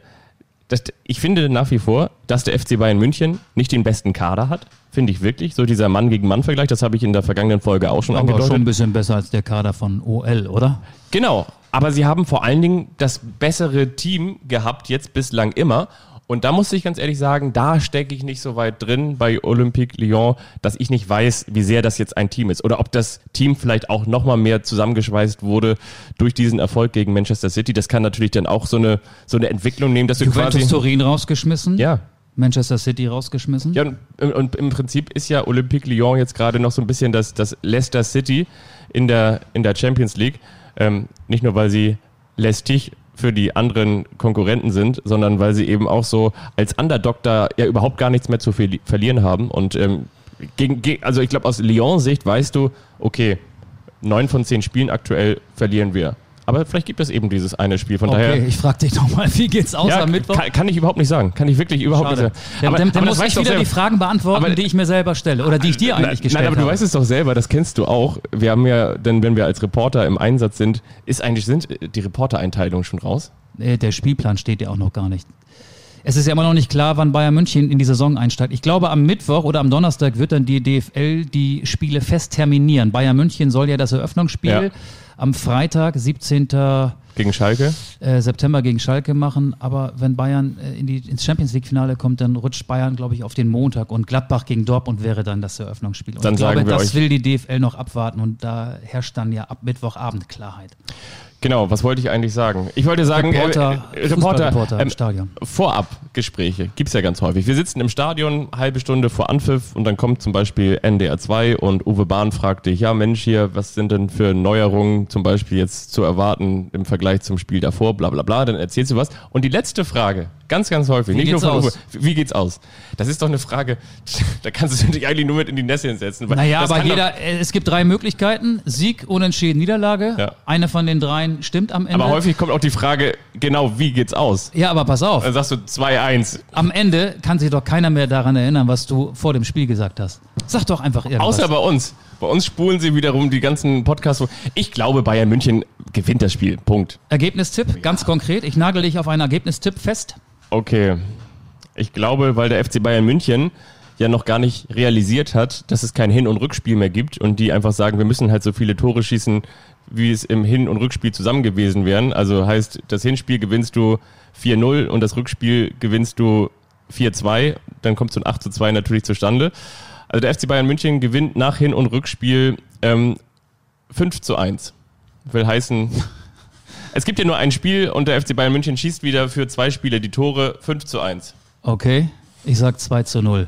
dass, ich finde nach wie vor, dass der FC Bayern München nicht den besten Kader hat. Finde ich wirklich. So dieser Mann gegen Mann Vergleich, das habe ich in der vergangenen Folge auch schon Aber angedeutet. schon ein bisschen besser als der Kader von OL, oder? Genau. Aber sie haben vor allen Dingen das bessere Team gehabt, jetzt bislang immer. Und da muss ich ganz ehrlich sagen, da stecke ich nicht so weit drin bei Olympique Lyon, dass ich nicht weiß, wie sehr das jetzt ein Team ist. Oder ob das Team vielleicht auch nochmal mehr zusammengeschweißt wurde durch diesen Erfolg gegen Manchester City. Das kann natürlich dann auch so eine, so eine Entwicklung nehmen, dass du Juventus quasi... Turin rausgeschmissen, Ja, Manchester City rausgeschmissen. ja, und, und im Prinzip ist ja Olympique Lyon jetzt gerade noch so ein bisschen das, das Leicester City in der, in der Champions League. Ähm, nicht nur, weil sie lästig für die anderen Konkurrenten sind, sondern weil sie eben auch so als Underdog da ja überhaupt gar nichts mehr zu verli- verlieren haben. Und ähm, gegen, gegen, also ich glaube, aus Lyon-Sicht weißt du, okay, neun von zehn Spielen aktuell verlieren wir. Aber vielleicht gibt es eben dieses eine Spiel. Von Okay, daher ich frage dich nochmal, wie geht's aus ja, am Mittwoch? kann, kann ich überhaupt nicht sagen. Kann ich wirklich überhaupt Schade. nicht Dann, sagen. dann, dann das muss ich doch wieder die. Fragen beantworten, Aber- die ich mir selber stelle oder die ich dir eigentlich gestellt nein, aber habe. du weißt es doch selber, das kennst du auch. Wir haben ja, denn wenn wir als Reporter im Einsatz sind, ist eigentlich sind die Reportereinteilungen schon raus? Äh, Der Spielplan steht ja auch noch gar nicht. Es ist ja immer noch nicht klar, wann Bayern München in die Saison einsteigt. Ich glaube, am Mittwoch oder am Donnerstag wird dann die DFL die Spiele fest terminieren. Bayern München soll ja das Eröffnungsspiel Ja. Am Freitag, 17. Gegen Schalke? äh, September gegen Schalke machen. Aber wenn Bayern äh, in die, ins Champions League-Finale kommt, dann rutscht Bayern, glaube ich, auf den Montag und Gladbach gegen Dortmund wäre dann das Eröffnungsspiel. Und Dann ich glaube, sagen wir das euch- will die DFL noch abwarten und da herrscht dann ja ab Mittwochabend Klarheit. Genau, was wollte ich eigentlich sagen? Ich wollte sagen, Reporter, äh, äh, Reporter, Fußballreporter im ähm, Stadion. Vorabgespräche gibt's ja ganz häufig. Wir sitzen im Stadion, halbe Stunde vor Anpfiff und dann kommt zum Beispiel NDR 2 und Uwe Bahn fragt dich, ja Mensch hier, was sind denn für Neuerungen zum Beispiel jetzt zu erwarten im Vergleich Vergleich zum Spiel davor, bla bla bla, dann erzählst du was. Und die letzte Frage, ganz, ganz häufig, Wie nicht geht's aus? Wie geht's aus? Das ist doch eine Frage, da kannst du dich eigentlich nur mit in die Nässe setzen. Naja, aber jeder, es gibt drei Möglichkeiten. Sieg, Unentschieden, Niederlage. Ja. Eine von den dreien stimmt am Ende. aber häufig kommt auch die Frage, genau, wie geht's aus? ja, aber pass auf. Dann sagst du 2-1. Am Ende kann sich doch keiner mehr daran erinnern, was du vor dem Spiel gesagt hast. Sag doch einfach irgendwas. Außer bei uns. Bei uns spulen sie wiederum die ganzen Podcasts. Ich glaube, Bayern München gewinnt das Spiel. Punkt. Ergebnistipp, ganz konkret. Ich nagel dich auf einen Ergebnistipp fest. Okay. Ich glaube, weil der FC Bayern München ja noch gar nicht realisiert hat, dass es kein Hin- und Rückspiel mehr gibt und die einfach sagen, wir müssen halt so viele Tore schießen, wie es im Hin- und Rückspiel zusammen gewesen wären. Also heißt, das Hinspiel gewinnst du 4-0 und das Rückspiel gewinnst du 4-2. Dann kommt so ein 8-2 natürlich zustande. Also der FC Bayern München gewinnt nach Hin- und Rückspiel ähm, 5 zu 1. Will heißen, es gibt ja nur ein Spiel und der FC Bayern München schießt wieder für zwei Spiele die Tore 5 zu 1. Okay, ich sag 2 zu 0.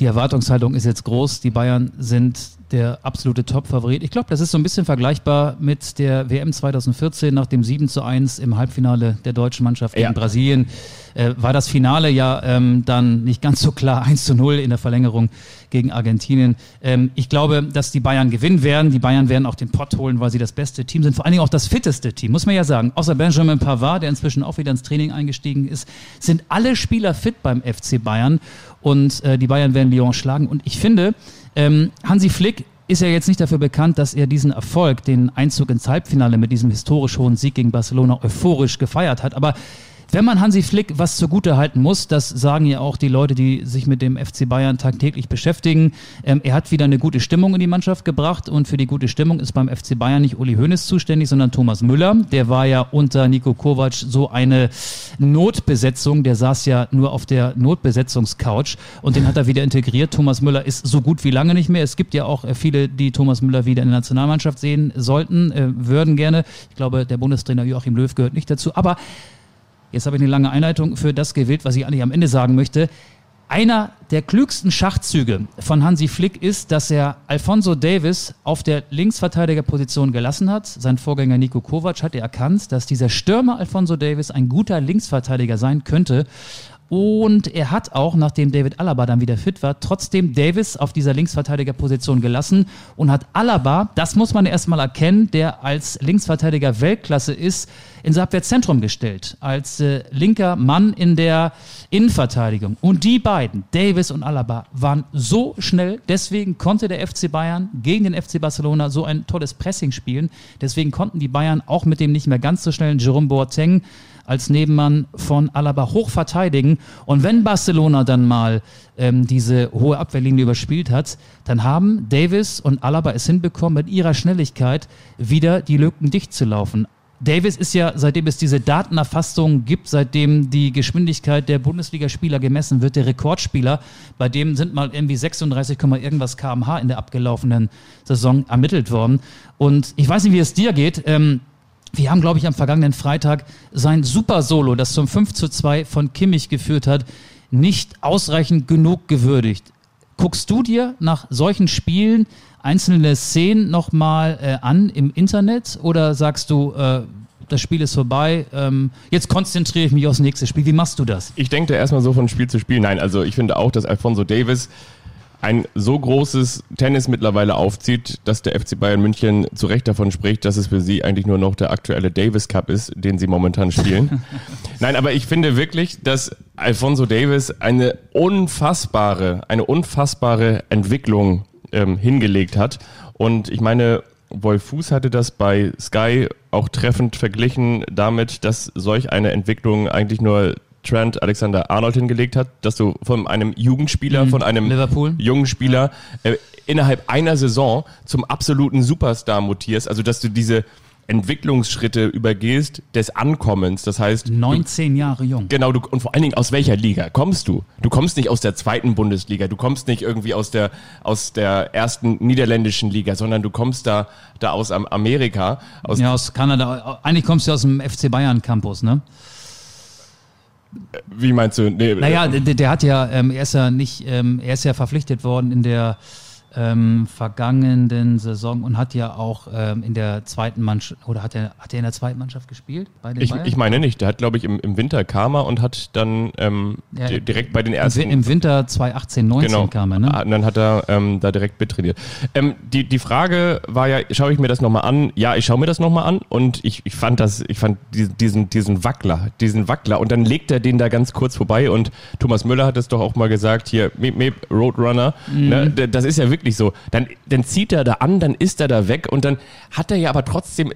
Die Erwartungshaltung ist jetzt groß. Die Bayern sind der absolute Top-Favorit. Ich glaube, das ist so ein bisschen vergleichbar mit der WM 2014 nach dem 7 zu 1 im Halbfinale der deutschen Mannschaft gegen Ja. Brasilien. Äh, war das Finale ja ähm, dann nicht ganz so klar 1 zu 0 in der Verlängerung gegen Argentinien. Ähm, ich glaube, dass die Bayern gewinnen werden. Die Bayern werden auch den Pott holen, weil sie das beste Team sind. Vor allen Dingen auch das fitteste Team, muss man ja sagen. Außer Benjamin Pavard, der inzwischen auch wieder ins Training eingestiegen ist, sind alle Spieler fit beim FC Bayern. Und äh, die Bayern werden Lyon schlagen. Und ich finde, ähm, Hansi Flick ist ja jetzt nicht dafür bekannt, dass er diesen Erfolg, den Einzug ins Halbfinale mit diesem historisch hohen Sieg gegen Barcelona euphorisch gefeiert hat. Aber wenn man Hansi Flick was zugute halten muss, das sagen ja auch die Leute, die sich mit dem FC Bayern tagtäglich beschäftigen, ähm, er hat wieder eine gute Stimmung in die Mannschaft gebracht und für die gute Stimmung ist beim FC Bayern nicht Uli Hoeneß zuständig, sondern Thomas Müller. Der war ja unter Nico Kovac so eine Notbesetzung, der saß ja nur auf der Notbesetzungscouch und den hat er wieder integriert. Thomas Müller ist so gut wie lange nicht mehr. Es gibt ja auch äh, viele, die Thomas Müller wieder in der Nationalmannschaft sehen sollten, äh, würden gerne. Ich glaube, der Bundestrainer Joachim Löw gehört nicht dazu. Aber Jetzt habe ich eine lange Einleitung für das gewählt, was ich eigentlich am Ende sagen möchte. Einer der klügsten Schachzüge von Hansi Flick ist, dass er Alfonso Davis auf der Linksverteidigerposition gelassen hat. Sein Vorgänger Nico Kovac hatte erkannt, dass dieser Stürmer Alfonso Davis ein guter Linksverteidiger sein könnte. Und er hat auch, nachdem David Alaba dann wieder fit war, trotzdem Davis auf dieser Linksverteidigerposition gelassen und hat Alaba, das muss man erstmal erkennen, der als Linksverteidiger Weltklasse ist, ins Abwehrzentrum gestellt, als äh, linker Mann in der Innenverteidigung. Und die beiden, Davis und Alaba, waren so schnell, deswegen konnte der FC Bayern gegen den FC Barcelona so ein tolles Pressing spielen. Deswegen konnten die Bayern auch mit dem nicht mehr ganz so schnellen Jerome Boateng als Nebenmann von Alaba hoch verteidigen. Und wenn Barcelona dann mal ähm, diese hohe Abwehrlinie überspielt hat, dann haben Davis und Alaba es hinbekommen, mit ihrer Schnelligkeit wieder die Lücken dicht zu laufen. Davis ist ja, seitdem es diese Datenerfassung gibt, seitdem die Geschwindigkeit der Bundesligaspieler gemessen wird, der Rekordspieler. Bei dem sind mal irgendwie 36, irgendwas kmh in der abgelaufenen Saison ermittelt worden. Und ich weiß nicht, wie es dir geht. Ähm, wir haben, glaube ich, am vergangenen Freitag sein Super-Solo, das zum 5 zu 2 von Kimmich geführt hat, nicht ausreichend genug gewürdigt. Guckst du dir nach solchen Spielen einzelne Szenen nochmal äh, an im Internet oder sagst du, äh, das Spiel ist vorbei, ähm, jetzt konzentriere ich mich aufs nächste Spiel. Wie machst du das? Ich denke da erstmal so von Spiel zu Spiel. Nein, also ich finde auch, dass Alfonso Davis ein so großes Tennis mittlerweile aufzieht, dass der FC Bayern München zu Recht davon spricht, dass es für sie eigentlich nur noch der aktuelle Davis Cup ist, den sie momentan spielen. Nein, aber ich finde wirklich, dass Alfonso Davis eine unfassbare, eine unfassbare Entwicklung ähm, hingelegt hat. Und ich meine, Wolf Fuß hatte das bei Sky auch treffend verglichen damit, dass solch eine Entwicklung eigentlich nur Trent Alexander Arnold hingelegt hat, dass du von einem Jugendspieler, von einem Liverpool. jungen Spieler äh, innerhalb einer Saison zum absoluten Superstar mutierst, also dass du diese Entwicklungsschritte übergehst des Ankommens, das heißt 19 Jahre jung. Genau, du, und vor allen Dingen aus welcher Liga kommst du? Du kommst nicht aus der zweiten Bundesliga, du kommst nicht irgendwie aus der, aus der ersten niederländischen Liga, sondern du kommst da, da aus Am- Amerika, aus Ja, aus Kanada. Eigentlich kommst du aus dem FC Bayern Campus, ne? Wie meinst du? Nee, Naja, der, der hat ja, ähm, er ist ja nicht, ähm, er ist ja verpflichtet worden in der ähm, vergangenen Saison und hat ja auch ähm, in der zweiten Mannschaft, oder hat er, hat er in der zweiten Mannschaft gespielt? Bei den ich, ich meine nicht. Der hat, glaube ich, im, im Winter kam er und hat dann ähm, ja, direkt bei den ersten. Im, Winter 2018, 19 genau. kam er, ne? Ah, und dann hat er ähm, da direkt mittrainiert. Ähm, die, die Frage war ja, schaue ich mir das nochmal an? Ja, ich schaue mir das nochmal an und ich, ich fand das, ich fand diesen, diesen Wackler, diesen Wackler und dann legt er den da ganz kurz vorbei und Thomas Müller hat es doch auch mal gesagt, hier, Meep Meep, Roadrunner, mhm. ne? das ist ja wirklich so. Dann dann zieht er da an, dann ist er da weg und dann hat er ja aber trotzdem,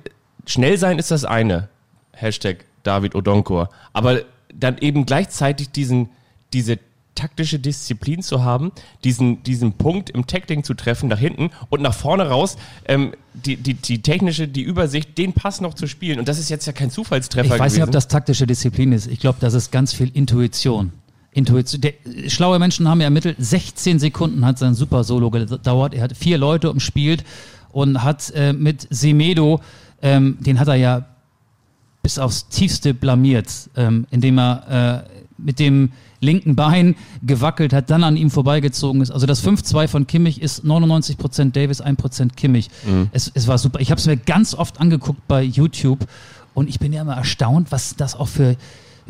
schnell sein ist das eine, Hashtag David Odonkor, aber dann eben gleichzeitig diesen, diese taktische Disziplin zu haben, diesen, diesen Punkt im Tackling zu treffen nach hinten und nach vorne raus ähm, die, die, die technische, die Übersicht, den Pass noch zu spielen. Und das ist jetzt ja kein Zufallstreffer. Ich weiß nicht, ob das taktische Disziplin ist. Ich glaube, das ist ganz viel Intuition. Intuition. Der, schlaue Menschen haben ja ermittelt, 16 Sekunden hat sein Super Solo gedauert. Er hat vier Leute umspielt und hat äh, mit Semedo, ähm, den hat er ja bis aufs Tiefste blamiert, ähm, indem er äh, mit dem linken Bein gewackelt hat, dann an ihm vorbeigezogen ist. Also das 5-2 von Kimmich ist 99% Davis, 1% Kimmich. Mhm. Es, es war super. Ich habe es mir ganz oft angeguckt bei YouTube und ich bin ja immer erstaunt, was das auch für,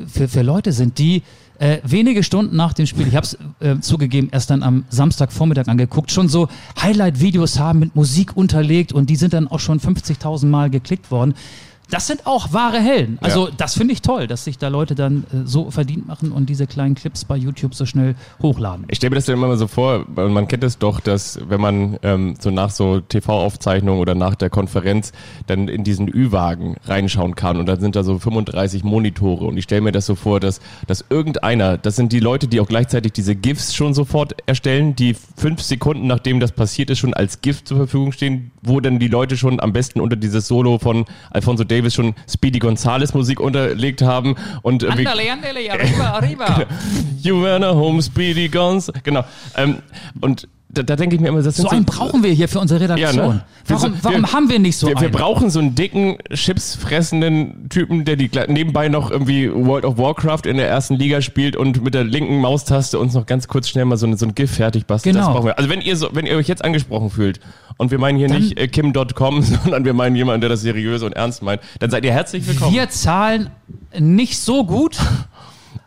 für, für Leute sind, die äh, wenige Stunden nach dem Spiel, ich habe es äh, zugegeben, erst dann am Samstagvormittag angeguckt, schon so Highlight-Videos haben mit Musik unterlegt und die sind dann auch schon 50.000 Mal geklickt worden das sind auch wahre Helden. Also ja. das finde ich toll, dass sich da Leute dann äh, so verdient machen und diese kleinen Clips bei YouTube so schnell hochladen. Ich stelle mir das dann immer mal so vor, man kennt es doch, dass wenn man ähm, so nach so TV-Aufzeichnungen oder nach der Konferenz dann in diesen Ü-Wagen reinschauen kann und dann sind da so 35 Monitore und ich stelle mir das so vor, dass, dass irgendeiner, das sind die Leute, die auch gleichzeitig diese GIFs schon sofort erstellen, die fünf Sekunden nachdem das passiert ist schon als GIF zur Verfügung stehen, wo dann die Leute schon am besten unter dieses Solo von Alfonso Davis Davis schon Speedy Gonzales Musik unterlegt haben und andale, andale, arriba, arriba. you wanna home Speedy Gonz. Genau. Ähm, und da, da denke ich mir immer, das so einen so, brauchen wir hier für unsere Redaktion. Ja, ne? Warum, wir, warum haben wir nicht so wir, wir brauchen so einen dicken, chipsfressenden Typen, der die nebenbei noch irgendwie World of Warcraft in der ersten Liga spielt und mit der linken Maustaste uns noch ganz kurz schnell mal so, eine, so ein GIF fertig bastelt. Genau. Das brauchen wir. Also wenn ihr so, wenn ihr euch jetzt angesprochen fühlt und wir meinen hier dann, nicht äh, Kim.com, sondern wir meinen jemanden, der das seriös und ernst meint, dann seid ihr herzlich willkommen. Wir zahlen nicht so gut.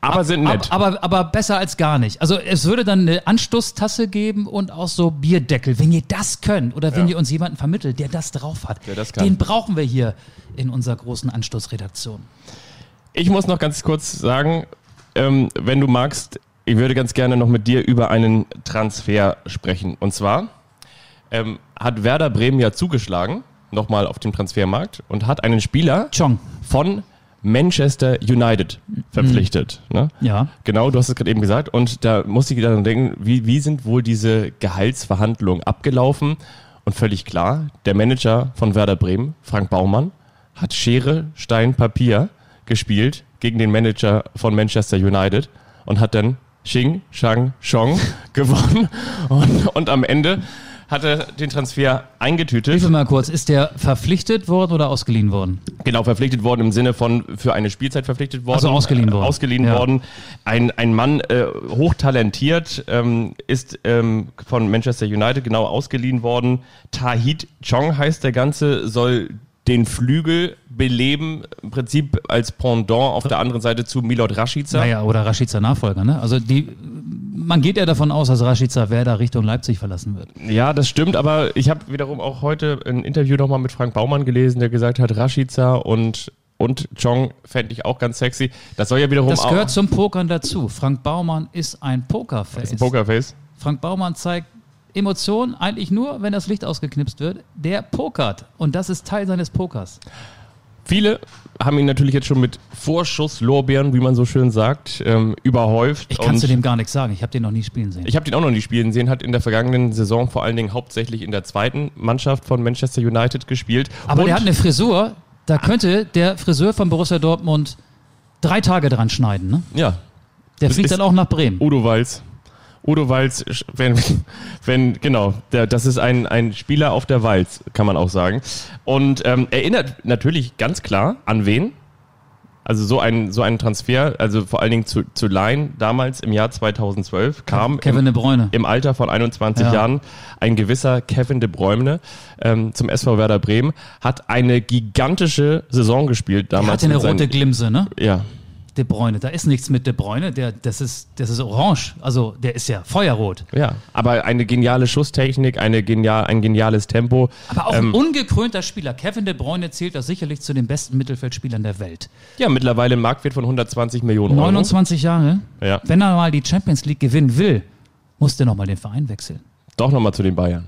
Aber sind nett. Aber, aber, aber, besser als gar nicht. Also es würde dann eine Anstoßtasse geben und auch so Bierdeckel. Wenn ihr das könnt oder wenn ja. ihr uns jemanden vermittelt, der das drauf hat, das den brauchen wir hier in unserer großen Anstoßredaktion. Ich muss noch ganz kurz sagen, ähm, wenn du magst, ich würde ganz gerne noch mit dir über einen Transfer sprechen. Und zwar ähm, hat Werder Bremen ja zugeschlagen, nochmal auf dem Transfermarkt, und hat einen Spieler Chong. von Manchester United verpflichtet. Mhm. Ne? Ja. Genau, du hast es gerade eben gesagt. Und da musste ich dann denken, wie, wie sind wohl diese Gehaltsverhandlungen abgelaufen? Und völlig klar, der Manager von Werder Bremen, Frank Baumann, hat Schere, Stein, Papier gespielt gegen den Manager von Manchester United und hat dann Xing, Shang, Chong gewonnen. Und, und am Ende hat er den Transfer eingetütet. Hilfe mal kurz, ist der verpflichtet worden oder ausgeliehen worden? Genau, verpflichtet worden im Sinne von für eine Spielzeit verpflichtet worden. Also ausgeliehen worden. Äh, ausgeliehen ja. worden. Ein, ein Mann, äh, hochtalentiert, ähm, ist ähm, von Manchester United genau ausgeliehen worden. Tahit Chong heißt der Ganze, soll den Flügel beleben, im Prinzip als Pendant auf der anderen Seite zu Milot Rashica. Naja, oder Rashica Nachfolger, ne? Also die, man geht ja davon aus, dass Rashica Werder Richtung Leipzig verlassen wird. Ja, das stimmt, aber ich habe wiederum auch heute ein Interview nochmal mit Frank Baumann gelesen, der gesagt hat, Rashica und und Chong fände ich auch ganz sexy. Das soll ja wiederum Das gehört zum Pokern dazu. Frank Baumann ist ein Pokerface. Ist ein Pokerface. Frank Baumann zeigt Emotionen eigentlich nur, wenn das Licht ausgeknipst wird. Der pokert. Und das ist Teil seines Pokers. Viele haben ihn natürlich jetzt schon mit Vorschusslorbeeren, wie man so schön sagt, ähm, überhäuft. Ich kann zu dem gar nichts sagen. Ich habe den noch nie spielen sehen. Ich habe den auch noch nie spielen sehen. Hat in der vergangenen Saison vor allen Dingen hauptsächlich in der zweiten Mannschaft von Manchester United gespielt. Aber Und der hat eine Frisur. Da könnte der Friseur von Borussia Dortmund drei Tage dran schneiden. Ne? Ja. Der fliegt dann auch nach Bremen. Udo Walz. Udo Walz, wenn, wenn genau, der, das ist ein, ein Spieler auf der Walz, kann man auch sagen. Und ähm, erinnert natürlich ganz klar an wen? Also so ein, so ein Transfer, also vor allen Dingen zu, zu Laien damals im Jahr 2012 kam Kevin im, De Bruyne. im Alter von 21 Ja. Jahren ein gewisser Kevin De Bruyne ähm, zum SV Werder Bremen, hat eine gigantische Saison gespielt damals. hatte eine rote Glimse, ne? Ja, De Bruyne. Da ist nichts mit De Bruyne. Der, das, ist, das ist orange. Also der ist ja feuerrot. ja, aber eine geniale Schusstechnik, eine genial, ein geniales Tempo. Aber auch Ähm, ein ungekrönter Spieler. Kevin De Bruyne zählt da sicherlich zu den besten Mittelfeldspielern der Welt. Ja, mittlerweile ein Marktwert von 120 Millionen Euro. 29 Jahre. Ja. Wenn er mal die Champions League gewinnen will, muss der nochmal den Verein wechseln. Doch nochmal zu den Bayern.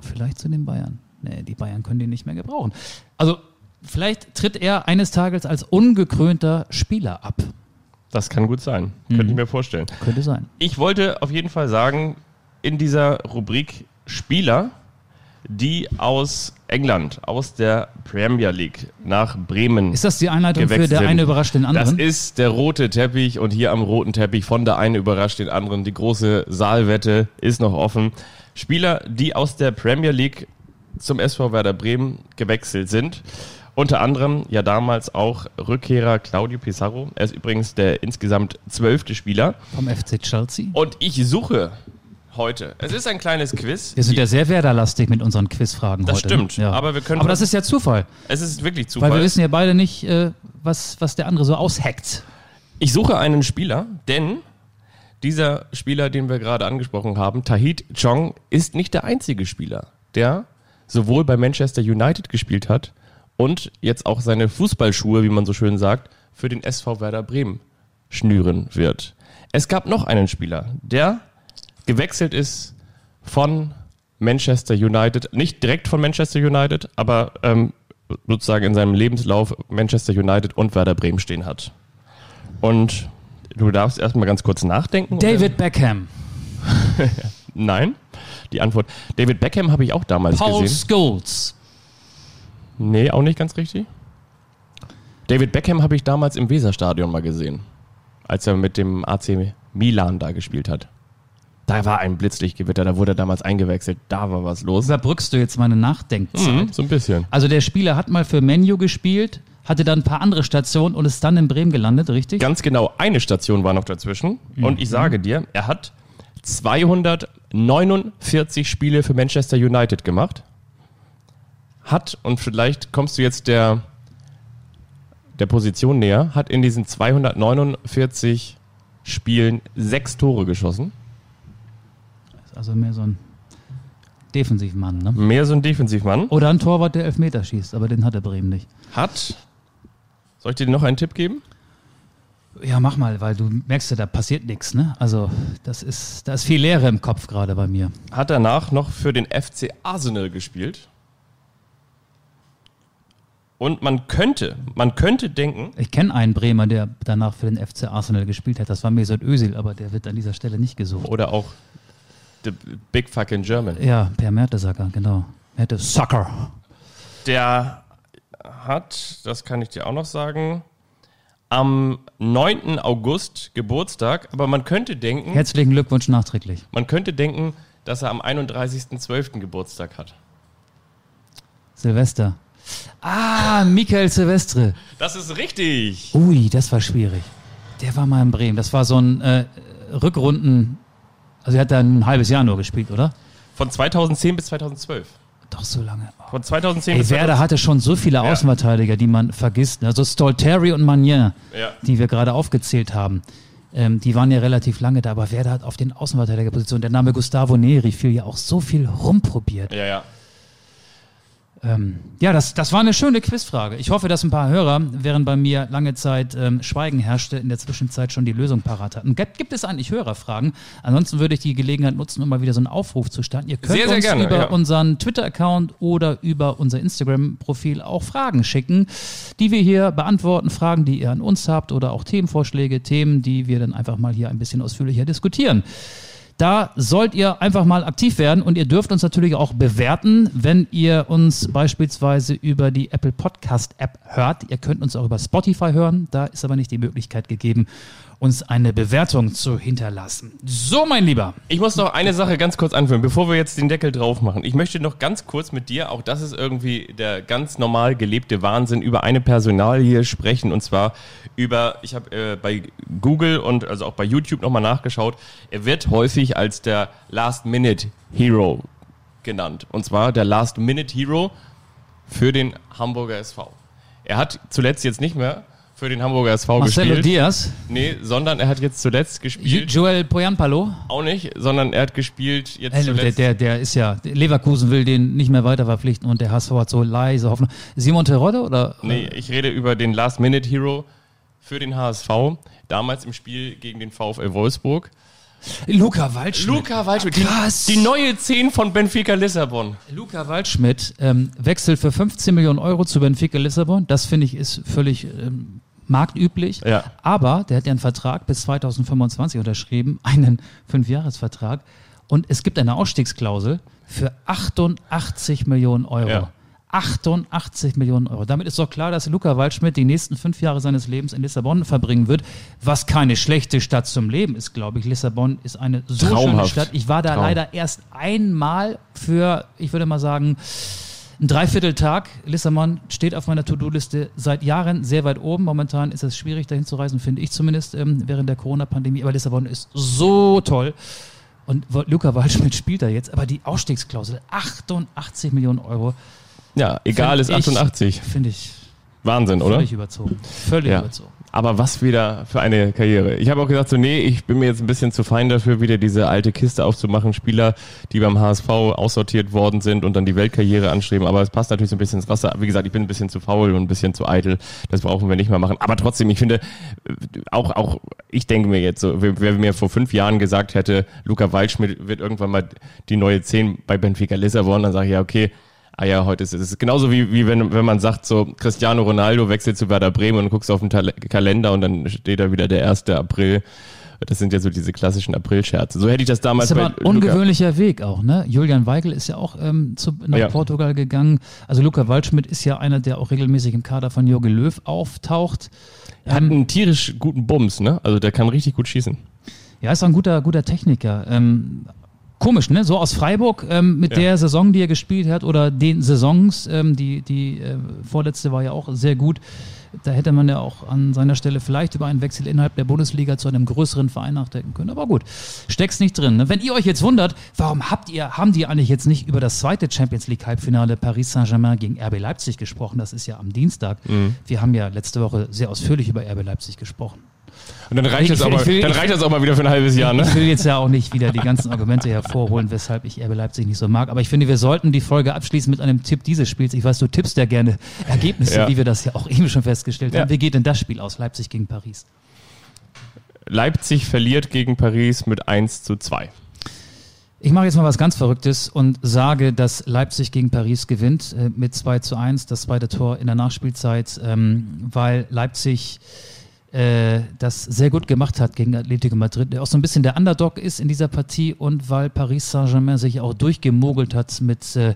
Vielleicht zu den Bayern. Nee, die Bayern können den nicht mehr gebrauchen. Also, vielleicht tritt er eines Tages als ungekrönter Spieler ab. Das kann gut sein. Könnte ich mir vorstellen. Könnte sein. Ich wollte auf jeden Fall sagen, in dieser Rubrik Spieler, die aus England, aus der Premier League nach Bremen. Ist das die Einleitung für der eine überrascht den Das anderen? ist der rote Teppich und hier am roten Teppich von der einen überrascht den anderen. Die große Saalwette ist noch offen. Spieler, die aus der Premier League zum SV Werder Bremen gewechselt sind. Unter anderem ja damals auch Rückkehrer Claudio Pizarro. Er ist übrigens der insgesamt zwölfte Spieler. Vom FC Chelsea. Und ich suche heute. Es ist ein kleines Quiz. Wir sind ja sehr werderlastig mit unseren Quizfragen Das heute. stimmt, Ne? Ja. aber wir können- Aber das ist ja Zufall, Es ist wirklich weil wir Zufall. wissen ja beide nicht, äh, was, was der andere so aushackt. Ich suche einen Spieler, denn dieser Spieler, den wir gerade angesprochen haben, Tahit Chong, ist nicht der einzige Spieler, der sowohl bei Manchester United gespielt hat und jetzt auch seine Fußballschuhe, wie man so schön sagt, für den SV Werder Bremen schnüren wird. Es gab noch einen Spieler, der gewechselt ist von Manchester United, nicht direkt von Manchester United, aber ähm, sozusagen in seinem Lebenslauf Manchester United und Werder Bremen stehen hat. Und du darfst erstmal ganz kurz nachdenken. David Beckham? Nein. Die Antwort. David Beckham habe ich auch damals Paul gesehen. Scholes, Nee, auch nicht ganz richtig. David Beckham habe ich damals im Weserstadion mal gesehen, als er mit dem AC Milan da gespielt hat. Da war ein Blitzlichtgewitter, da wurde er damals eingewechselt, da war was los. überbrückst du jetzt meine Nachdenkzeit. Mhm, so ein bisschen. Also der Spieler hat mal für Menu gespielt, hatte dann ein paar andere Stationen und ist dann in Bremen gelandet, richtig? Ganz genau, eine Station war noch dazwischen. Und ich sage dir, er hat 249 Spiele für Manchester United gemacht. Hat, und vielleicht kommst du jetzt der, der Position näher, hat in diesen 249 Spielen sechs Tore geschossen. Also mehr so ein Defensivmann, ne? Mehr so ein Defensivmann. Oder ein Torwart, der Elfmeter schießt, aber den hatte Bremen nicht. Hat, soll ich dir noch einen Tipp geben? Ja, mach mal, weil du merkst ja, da passiert nichts, ne? Also, das ist, da ist viel Leere im Kopf gerade bei mir. Hat danach noch für den FC Arsenal gespielt. Und man könnte, man könnte denken, Ich kenne einen Bremer, der danach für den FC Arsenal gespielt hat. Das war Mesut Özil, aber der wird an dieser Stelle nicht gesucht. oder auch The Big Fucking German. Ja, Per Mertesacker, genau. Mertesacker. Der hat, das kann ich dir auch noch sagen, am 9. August Geburtstag, aber man könnte denken, Herzlichen Glückwunsch nachträglich. man könnte denken, dass er am 31.12. Geburtstag hat. Silvester. Ah, Michael Silvestre. Das ist richtig. Ui, das war schwierig. Der war mal in Bremen. Das war so ein äh, Rückrunden. Also, er hat da ein halbes Jahr nur gespielt, oder? Von 2010 bis 2012. Doch so lange. Oh. Von 2010 Ey, bis Werder hatte schon so viele Ja. Außenverteidiger, die man vergisst. Also Stolteri und Magnin, Ja. die wir gerade aufgezählt haben, ähm, die waren ja relativ lange da. Aber Werder hat auf den Außenverteidigerpositionen, der Name Gustavo Neri fiel ja auch so viel rumprobiert. Ja, ja. Ähm, ja, das, das war eine schöne Quizfrage. Ich hoffe, dass ein paar Hörer, während bei mir lange Zeit ähm, Schweigen herrschte, in der Zwischenzeit schon die Lösung parat hatten. Gibt, gibt es eigentlich Hörerfragen? Ansonsten würde ich die Gelegenheit nutzen, um mal wieder so einen Aufruf zu starten. Ihr könnt Sehr, sehr uns gerne, über ja. unseren Twitter-Account oder über unser Instagram-Profil auch Fragen schicken, die wir hier beantworten. Fragen, die ihr an uns habt oder auch Themenvorschläge, Themen, die wir dann einfach mal hier ein bisschen ausführlicher diskutieren. Da sollt ihr einfach mal aktiv werden und ihr dürft uns natürlich auch bewerten, wenn ihr uns beispielsweise über die Apple Podcast App hört. Ihr könnt uns auch über Spotify hören, da ist aber nicht die Möglichkeit gegeben, uns eine Bewertung zu hinterlassen. So, mein Lieber. Ich muss noch eine Sache ganz kurz anführen, bevor wir jetzt den Deckel drauf machen. Ich möchte noch ganz kurz mit dir, auch das ist irgendwie der ganz normal gelebte Wahnsinn, über eine Personalie sprechen. Und zwar über, ich habe äh, bei Google und also auch bei YouTube nochmal nachgeschaut, er wird häufig als der Last-Minute-Hero genannt. Und zwar der Last-Minute-Hero für den Hamburger SV. Er hat zuletzt jetzt nicht mehr für den Hamburger SV Marcelo gespielt. Diaz, Nee, sondern er hat jetzt zuletzt gespielt. Joel Poyanpalo. Auch nicht, sondern er hat gespielt jetzt Also der, zuletzt. der, der ist ja, Leverkusen will den nicht mehr weiter verpflichten und der HSV hat so leise Hoffnung. Simon Terodde oder? Nee, ich rede über den Last-Minute-Hero für den HSV. Damals im Spiel gegen den VfL Wolfsburg. Luca Waldschmidt. Luca Waldschmidt, die, Krass. die neue 10 von Benfica Lissabon. Luca Waldschmidt ähm, wechselt für 15 Millionen Euro zu Benfica Lissabon. Das finde ich ist völlig ähm, marktüblich. Ja. Aber der hat ja einen Vertrag bis 2025 unterschrieben, einen Fünfjahresvertrag. Und es gibt eine Ausstiegsklausel für 88 Millionen Euro. Ja. 88 Millionen Euro. Damit ist doch klar, dass Luca Waldschmidt die nächsten fünf Jahre seines Lebens in Lissabon verbringen wird, was keine schlechte Stadt zum Leben ist, glaube ich. Lissabon ist eine so schöne Traumhaft. Stadt. Ich war da Traum. leider erst einmal für, ich würde mal sagen, ein Dreivierteltag. Lissabon steht auf meiner To-Do-Liste seit Jahren sehr weit oben. Momentan ist es schwierig, dahin zu reisen, finde ich zumindest, ähm, während der Corona-Pandemie. Aber Lissabon ist so toll. Und Luca Waldschmidt spielt da jetzt, aber die Ausstiegsklausel, 88 Millionen Euro, Ja, egal ist Find ich- 88. finde ich Wahnsinn, oder? völlig überzogen. Völlig Ja. überzogen. Aber was wieder für eine Karriere. Ich habe auch gesagt, so, nee, ich bin mir jetzt ein bisschen zu fein dafür, wieder diese alte Kiste aufzumachen. Spieler, die beim HSV aussortiert worden sind und dann die Weltkarriere anstreben. Aber es passt natürlich so ein bisschen ins Wasser. Wie gesagt, ich bin ein bisschen zu faul und ein bisschen zu eitel. Das brauchen wir nicht mehr machen. Aber trotzdem, ich finde, äh, auch, auch, ich denke mir jetzt so, wer, mir vor fünf Jahren gesagt hätte, Luca Waldschmidt wird irgendwann mal die neue 10 bei Benfica Lissabon, dann sage ich ja, okay, Ah ja, heute ist es. Es ist genauso wie, wie wenn, wenn man sagt, so Cristiano Ronaldo wechselt zu Werder Bremen und guckst auf den Tal Kalender und dann steht da wieder der 1. April. Das sind ja so diese klassischen Aprilscherze. So hätte ich das damals Das ist aber ein bei Luca- ungewöhnlicher Weg auch, ne? Julian Weigel ist ja auch ähm, zu, nach Ja. Portugal gegangen. Also Luca Waldschmidt ist ja einer, der auch regelmäßig im Kader von Jogi Löw auftaucht. Er hat einen tierisch guten Bums, ne? Also der kann richtig gut schießen. Ja, ist auch ein guter, guter Techniker. Ähm, komisch, ne? So aus Freiburg ähm, mit Ja. der Saison, die er gespielt hat oder den Saisons, ähm, die, die äh, vorletzte war ja auch sehr gut. Da hätte man ja auch an seiner Stelle vielleicht über einen Wechsel innerhalb der Bundesliga zu einem größeren Verein nachdenken können. Aber gut, steckt's nicht drin. Ne? Wenn ihr euch jetzt wundert, warum habt ihr, haben die eigentlich jetzt nicht über das zweite Champions League Halbfinale Paris Saint-Germain gegen RB Leipzig gesprochen? Das ist ja am Dienstag. Mhm. Wir haben ja letzte Woche sehr ausführlich über RB Leipzig gesprochen. Und dann reicht Ich- das aber, will- dann ich- reicht das auch mal wieder für ein halbes Jahr, ne? Ich will jetzt ja auch nicht wieder die ganzen Argumente hervorholen, weshalb ich RB Leipzig nicht so mag. Aber ich finde, wir sollten die Folge abschließen mit einem Tipp dieses Spiels. Ich weiß, du tippst ja gerne Ergebnisse, Ja. wie wir das ja auch eben schon festgestellt Ja. haben. Wie geht denn das Spiel aus? Leipzig gegen Paris? Leipzig verliert gegen Paris mit 1 zu 2. Ich mache jetzt mal was ganz Verrücktes und sage, dass Leipzig gegen Paris gewinnt äh, mit 2 zu 1, das zweite Tor in der Nachspielzeit, ähm, weil Leipzig das sehr gut gemacht hat gegen Atletico Madrid, der auch so ein bisschen der Underdog ist in dieser Partie und weil Paris Saint-Germain sich auch durchgemogelt hat mit äh,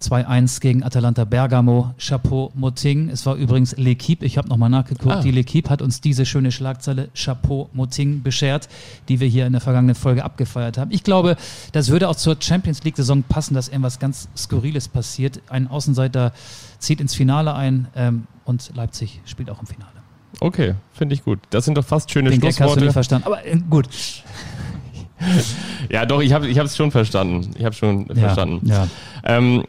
2-1 gegen Atalanta Bergamo. Chapeau Moting. Es war übrigens L'Equipe. Ich habe nochmal nachgeguckt. Ah. Die L'Equipe hat uns diese schöne Schlagzeile Chapeau Moting beschert, die wir hier in der vergangenen Folge abgefeiert haben. Ich glaube, das würde auch zur Champions League-Saison passen, dass irgendwas ganz Skurriles passiert. Ein Außenseiter zieht ins Finale ein ähm, und Leipzig spielt auch im Finale. Okay, finde ich gut. Das sind doch fast schöne Den Gag hast du Schlussworte. nicht verstanden. Aber äh, gut. Ja, doch, ich habe ich es schon verstanden. Ich habe schon verstanden. Ja. Ähm,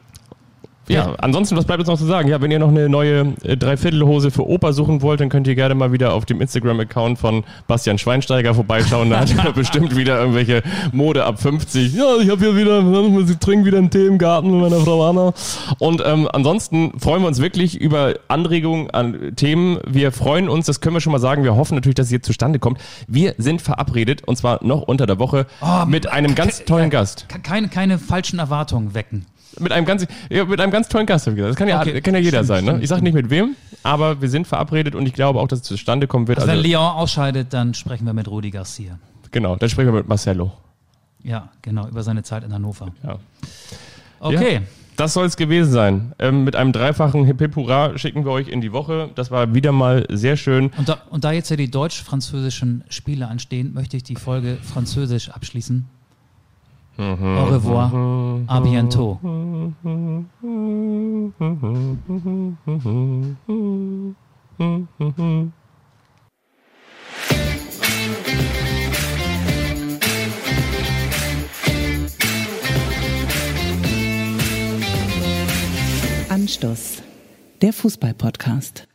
ja, ansonsten, was bleibt uns noch zu sagen? Ja, wenn ihr noch eine neue äh, Dreiviertelhose für Opa suchen wollt, dann könnt ihr gerne mal wieder auf dem Instagram-Account von Bastian Schweinsteiger vorbeischauen. Da hat er bestimmt wieder irgendwelche Mode ab 50. Ja, ich habe hier wieder, ich trinke wieder einen Tee im Garten mit meiner Frau Anna. Und ähm, ansonsten freuen wir uns wirklich über Anregungen an Themen. Wir freuen uns, das können wir schon mal sagen. Wir hoffen natürlich, dass es hier zustande kommt. Wir sind verabredet und zwar noch unter der Woche Oh, mit einem ganz tollen Gast. Ke- Keine, keine falschen Erwartungen wecken. Mit einem ganz, ja, mit einem ganz tollen Gast, habe ich gesagt. Das kann ja, Okay. kann ja jeder Stimmt, sein. Ne? stimmt, Ich sage nicht mit wem, aber wir sind verabredet und ich glaube auch, dass es zustande kommen wird. Also, Also, wenn Lyon ausscheidet, dann sprechen wir mit Rudi Garcia. genau, dann sprechen wir mit Marcello. Ja, genau, über seine Zeit in Hannover. Ja. Okay. das soll es gewesen sein. Ähm, mit einem dreifachen Hip Hip Hurra schicken wir euch in die Woche. Das war wieder mal sehr schön. Und da, und da jetzt ja die deutsch-französischen Spiele anstehen, möchte ich die Folge französisch abschließen. Au revoir, à bientôt. Anstoß. Der Fußball-Podcast.